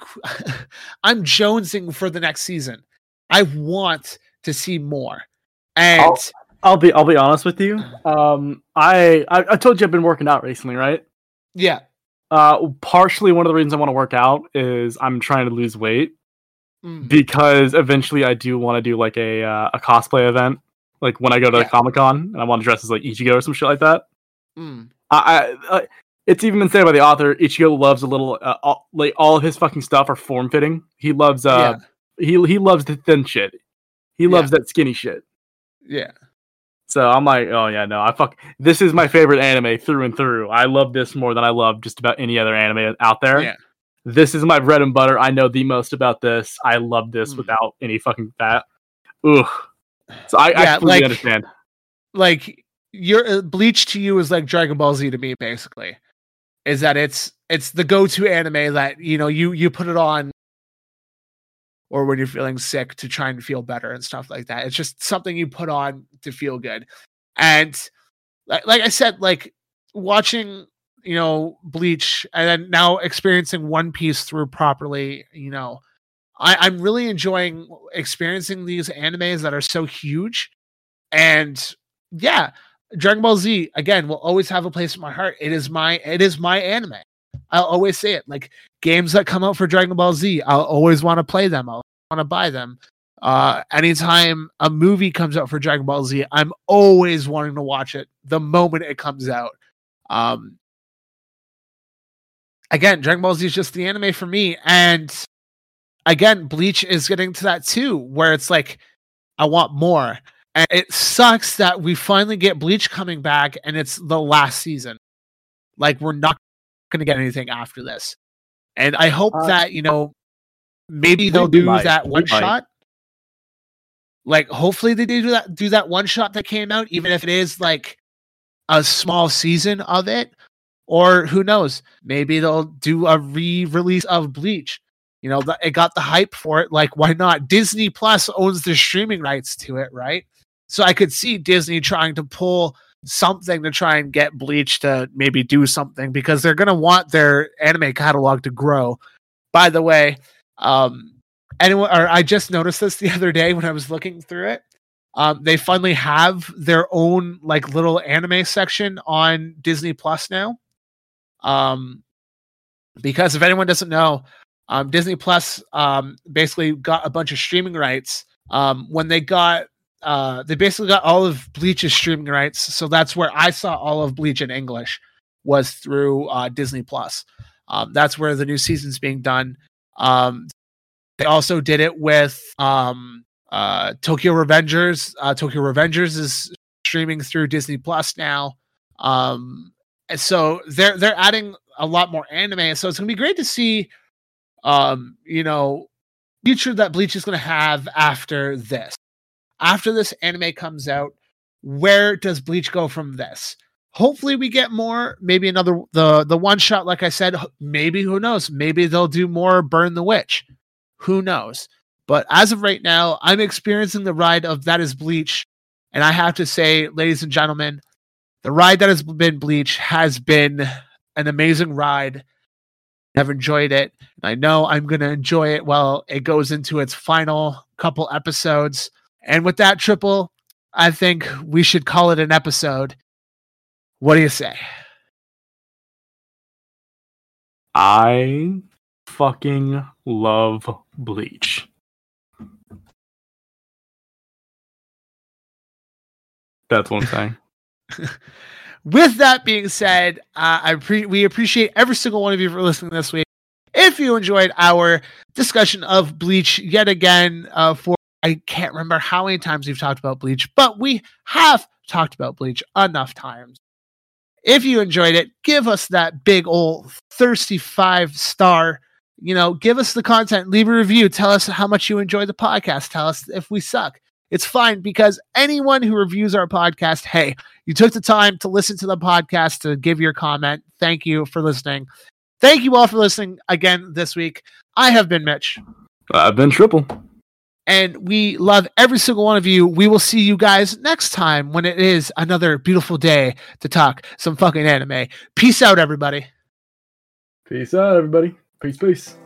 A: I'm jonesing for the next season. I want to see more. And
B: I'll, I'll be, I'll be honest with you. Um, I, I, I told you I've been working out recently, right?
A: Yeah.
B: Uh, partially one of the reasons I want to work out is I'm trying to lose weight mm. because eventually I do want to do like a uh, a cosplay event, like when I go to yeah. Comic Con and I want to dress as like Ichigo or some shit like that. Mm. I, I, I, it's even been said by the author. Ichigo loves a little, uh, all, like all of his fucking stuff are form fitting. He loves, uh, yeah. he he loves the thin shit. He loves yeah. that skinny shit.
A: Yeah.
B: So I'm like, oh yeah, no, I fuck. This is my favorite anime through and through. I love this more than I love just about any other anime out there. Yeah. This is my bread and butter. I know the most about this. I love this mm. without any fucking fat. Ugh. So I, yeah, I completely like, understand.
A: Like your uh, Bleach to you is like Dragon Ball Z to me, basically. Is that it's it's the go-to anime that you know you you put it on or when you're feeling sick to try and feel better and stuff like that. It's just something you put on to feel good. And like, like I said, like watching, you know, Bleach and then now experiencing One Piece through properly, you know, I, I'm really enjoying experiencing these animes that are so huge. And yeah, Dragon Ball Z again will always have a place in my heart. It is my it is my anime. I'll always say it. Like games that come out for Dragon Ball Z, I'll always want to play them. I'll want to buy them. Uh, anytime a movie comes out for Dragon Ball Z, I'm always wanting to watch it the moment it comes out. Um, again, Dragon Ball Z is just the anime for me. And again, Bleach is getting to that too, where it's like, I want more. And it sucks that we finally get Bleach coming back and it's the last season. Like, we're not going to get anything after this. And I hope uh, that, you know, maybe they'll do might. that one shot. Like, hopefully they do that, do that one shot that came out, even if it is like a small season of it. Or who knows? Maybe they'll do a re-release of Bleach. You know, it got the hype for it. Like, why not? Disney Plus owns the streaming rights to it, right? So I could see Disney trying to pull something to try and get Bleach to maybe do something because they're going to want their anime catalog to grow. By the way, um, anyone or I just noticed this the other day when I was looking through it. Um, they finally have their own like little anime section on Disney Plus now. Um, because if anyone doesn't know, um, Disney Plus um, basically got a bunch of streaming rights. Um, when they got uh, they basically got all of Bleach's streaming rights. So that's where I saw all of Bleach in English was through uh, Disney Plus. Um, that's where the new season's being done. Um, they also did it with um, uh, Tokyo Revengers. Uh, Tokyo Revengers is streaming through Disney Plus now. Um, and so they're they're adding a lot more anime. So it's gonna be great to see, um, you know, future that Bleach is gonna have after this after this anime comes out, where does Bleach go from this? Hopefully we get more, maybe another the the one shot like I said, maybe who knows? Maybe they'll do more Burn the Witch. Who knows? But as of right now, I'm experiencing the ride of that is Bleach and I have to say, ladies and gentlemen, the ride that has been Bleach has been an amazing ride. I've enjoyed it. I know I'm going to enjoy it while it goes into its final couple episodes. And with that Tripple, I think we should call it an episode. What do you say?
B: I fucking love Bleach. That's one thing.
A: With that being said, uh, I pre- we appreciate every single one of you for listening this week. If you enjoyed our discussion of Bleach yet again uh, for I can't remember how many times we've talked about Bleach, but we have talked about Bleach enough times. If you enjoyed it, give us that big old thirsty five star. You know, give us the content, leave a review, tell us how much you enjoy the podcast, tell us if we suck. It's fine because anyone who reviews our podcast, hey, you took the time to listen to the podcast to give your comment. Thank you for listening. Thank you all for listening again this week. I have been Mitch.
B: I've been Tripple.
A: And we love every single one of you. We will see you guys next time when it is another beautiful day to talk some fucking anime. Peace out, everybody.
B: Peace out, everybody. Peace, peace.